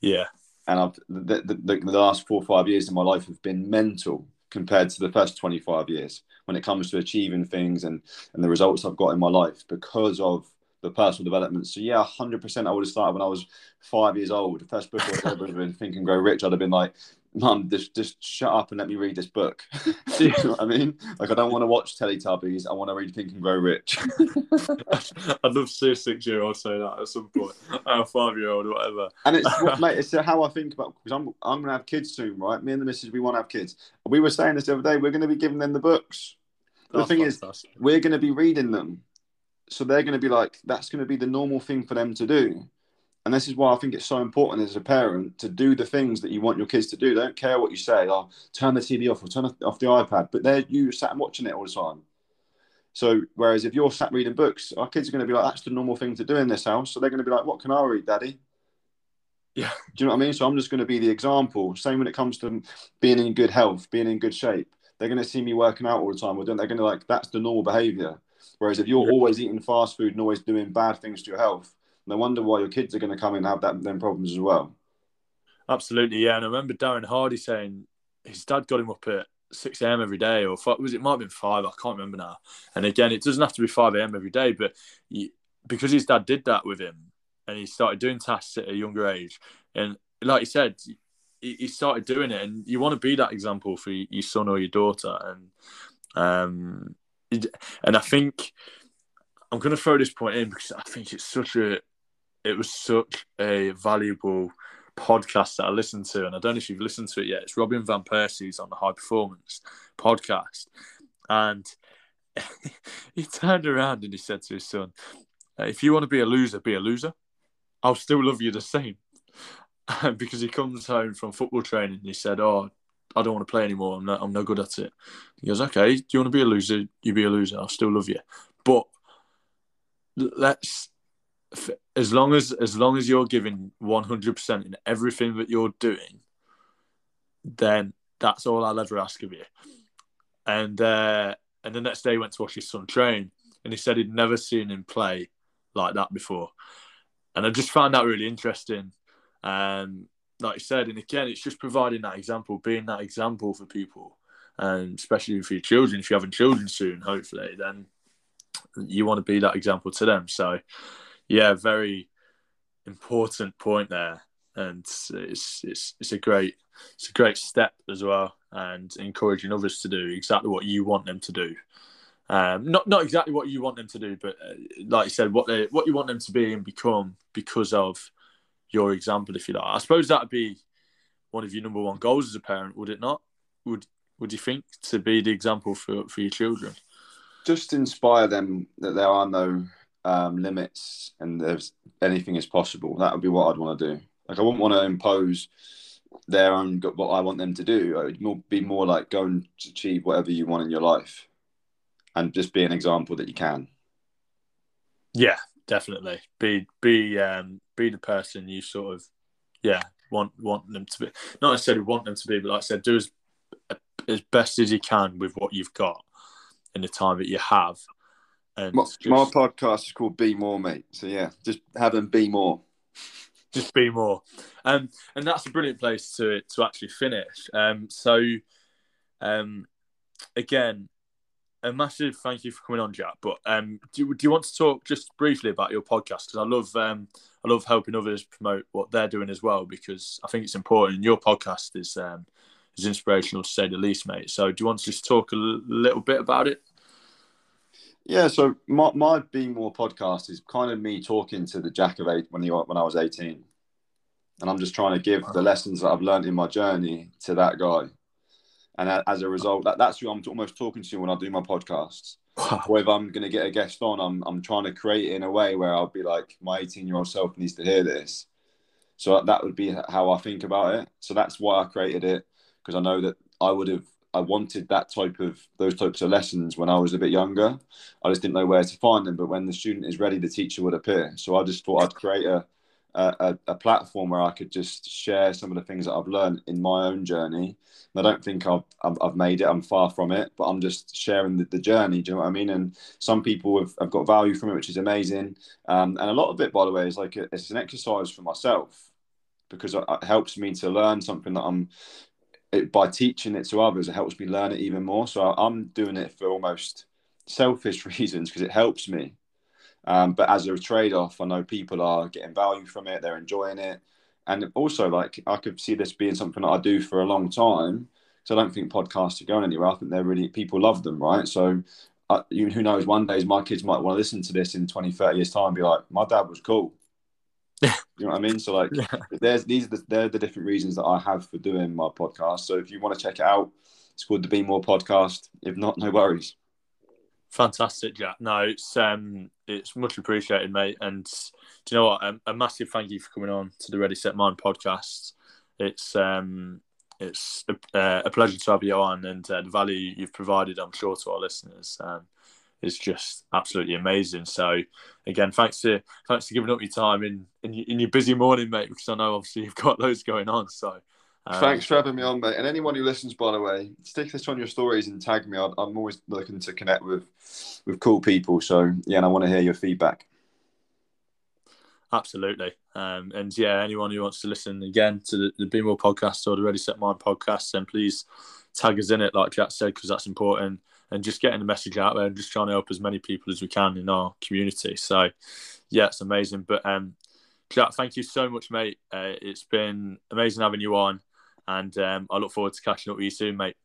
Yeah. And I've the, the, the, the last four or five years of my life have been mental compared to the first 25 years when it comes to achieving things and and the results I've got in my life because of the personal development. So yeah, hundred percent. I would have started when I was five years old. The first book I ever been Think and Grow Rich. I'd have been like, Mum, just just shut up and let me read this book. you know what I mean? Like I don't want to watch Teletubbies. I want to read Think and Grow Rich. I'd love to see a six-year-old say that at some point, a five-year-old or whatever. And it's what, mate, it's how I think about because I'm I'm gonna have kids soon, right? Me and the missus, we want to have kids. We were saying this the other day. We're going to be giving them the books. The That's thing fantastic. is, we're going to be reading them so they're going to be like that's going to be the normal thing for them to do. And this is why i think it's so important as a parent to do the things that you want your kids to do. They don't care what you say oh turn the tv off or turn off the ipad but they're you sat and watching it all the time. So whereas if you're sat reading books our kids are going to be like that's the normal thing to do in this house. So they're going to be like what can i read daddy? Yeah. Do you know what i mean? So i'm just going to be the example. Same when it comes to being in good health being in good shape. They're going to see me working out all the time or they're going to like that's the normal behavior Whereas if you're always eating fast food and always doing bad things to your health, no wonder why your kids are going to come and have that them problems as well. Absolutely, yeah. And I remember Darren Hardy saying his dad got him up at 6 a.m. every day, or five, was it might have been five? I can't remember now. And again, it doesn't have to be 5 a.m. every day, but because his dad did that with him, and he started doing tasks at a younger age, and like you said, he, he started doing it, and you want to be that example for your son or your daughter, and um, and I think I'm going to throw this point in because I think it's such a, it was such a valuable podcast that I listened to, and I don't know if you've listened to it yet. It's Robin van Persie's on the High Performance podcast, and he turned around and he said to his son, uh, "If you want to be a loser, be a loser. I'll still love you the same." because he comes home from football training, he said, "Oh, I don't want to play anymore. I'm I'm no good at it. He goes, okay, do you want to be a loser? You be a loser. I'll still love you. But let's, as long as as long as you're giving 100 percent in everything that you're doing, then that's all I'll ever ask of you. And uh, and the next day he went to watch his son train, and he said he'd never seen him play like that before. And I just found that really interesting. Um, like you said, and again, it's just providing that example, being that example for people, and especially for your children. If you're having children soon, hopefully, then you want to be that example to them. So, yeah, very important point there, and it's it's it's a great it's a great step as well, and encouraging others to do exactly what you want them to do. Um, not not exactly what you want them to do, but uh, like you said, what they what you want them to be and become because of your example, if you like. I suppose that'd be one of your number one goals as a parent, would it not? Would Would you think to be the example for for your children? Just inspire them that there are no um, limits and there's anything is possible. That would be what I'd want to do. Like I wouldn't want to impose their own what I want them to do. It would be more like go and achieve whatever you want in your life, and just be an example that you can. Yeah, definitely. Be be um, be the person you sort of yeah want want them to be. Not necessarily want them to be, but like I said, do as as best as you can with what you've got in the time that you have. And my, just, my podcast is called Be More, mate. So yeah, just have them be more. Just be more, um, and that's a brilliant place to to actually finish. Um, so, um, again, a massive thank you for coming on, Jack. But um, do, do you want to talk just briefly about your podcast? Because I love um, I love helping others promote what they're doing as well. Because I think it's important. And your podcast is um, is inspirational to say the least, mate. So do you want to just talk a l- little bit about it? Yeah, so my, my Be More podcast is kind of me talking to the Jack of eight when he when I was eighteen, and I'm just trying to give the lessons that I've learned in my journey to that guy, and as a result, that, that's who I'm almost talking to when I do my podcasts. Wow. Or if I'm going to get a guest on, I'm I'm trying to create it in a way where I'll be like, my 18 year old self needs to hear this. So that would be how I think about it. So that's why I created it because I know that I would have I wanted that type of those types of lessons when I was a bit younger. I just didn't know where to find them. But when the student is ready, the teacher would appear. So I just thought I'd create a a, a platform where I could just share some of the things that I've learned in my own journey. And I don't think I've, I've, I've made it. I'm far from it, but I'm just sharing the, the, journey. Do you know what I mean? And some people have, have got value from it, which is amazing. Um, and a lot of it, by the way, is like a, it's an exercise for myself because it, it helps me to learn something that I'm it, by teaching it to others, it helps me learn it even more. So I'm doing it for almost selfish reasons because it helps me. Um, but as a trade off, I know people are getting value from it, they're enjoying it. And also, like, I could see this being something that I do for a long time. So I don't think podcasts are going anywhere. I think they're really, people love them, right? So uh, you, who knows, one day my kids might want to listen to this in 20, 30 years' time be like, my dad was cool you know what I mean? So like, yeah. there's these are the, they're the different reasons that I have for doing my podcast. So if you want to check it out, it's called the Be More Podcast. If not, no worries. Fantastic, Jack. No, it's um, it's much appreciated, mate. And do you know what? Um, a massive thank you for coming on to the Ready Set Mind podcast. It's um, it's a, uh, a pleasure to have you on, and uh, the value you've provided, I'm sure, to our listeners. Um, is just absolutely amazing. So again, thanks to thanks for giving up your time in in, in your busy morning, mate. Because I know obviously you've got loads going on. So um, thanks for having me on, mate. And anyone who listens, by the way, stick this on your stories and tag me. I'm always looking to connect with with cool people. So yeah, and I want to hear your feedback. Absolutely. Um, and yeah, anyone who wants to listen again to the, the Be More podcast or the Ready Set Mind podcast, then please tag us in it, like Jack said, because that's important and just getting the message out there and just trying to help as many people as we can in our community. So, yeah, it's amazing. But um, Jack, thank you so much, mate. Uh, it's been amazing having you on, and um, I look forward to catching up with you soon, mate.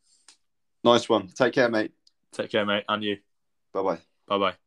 Nice one. Take care, mate. Take care, mate, and you. Bye bye. Bye bye.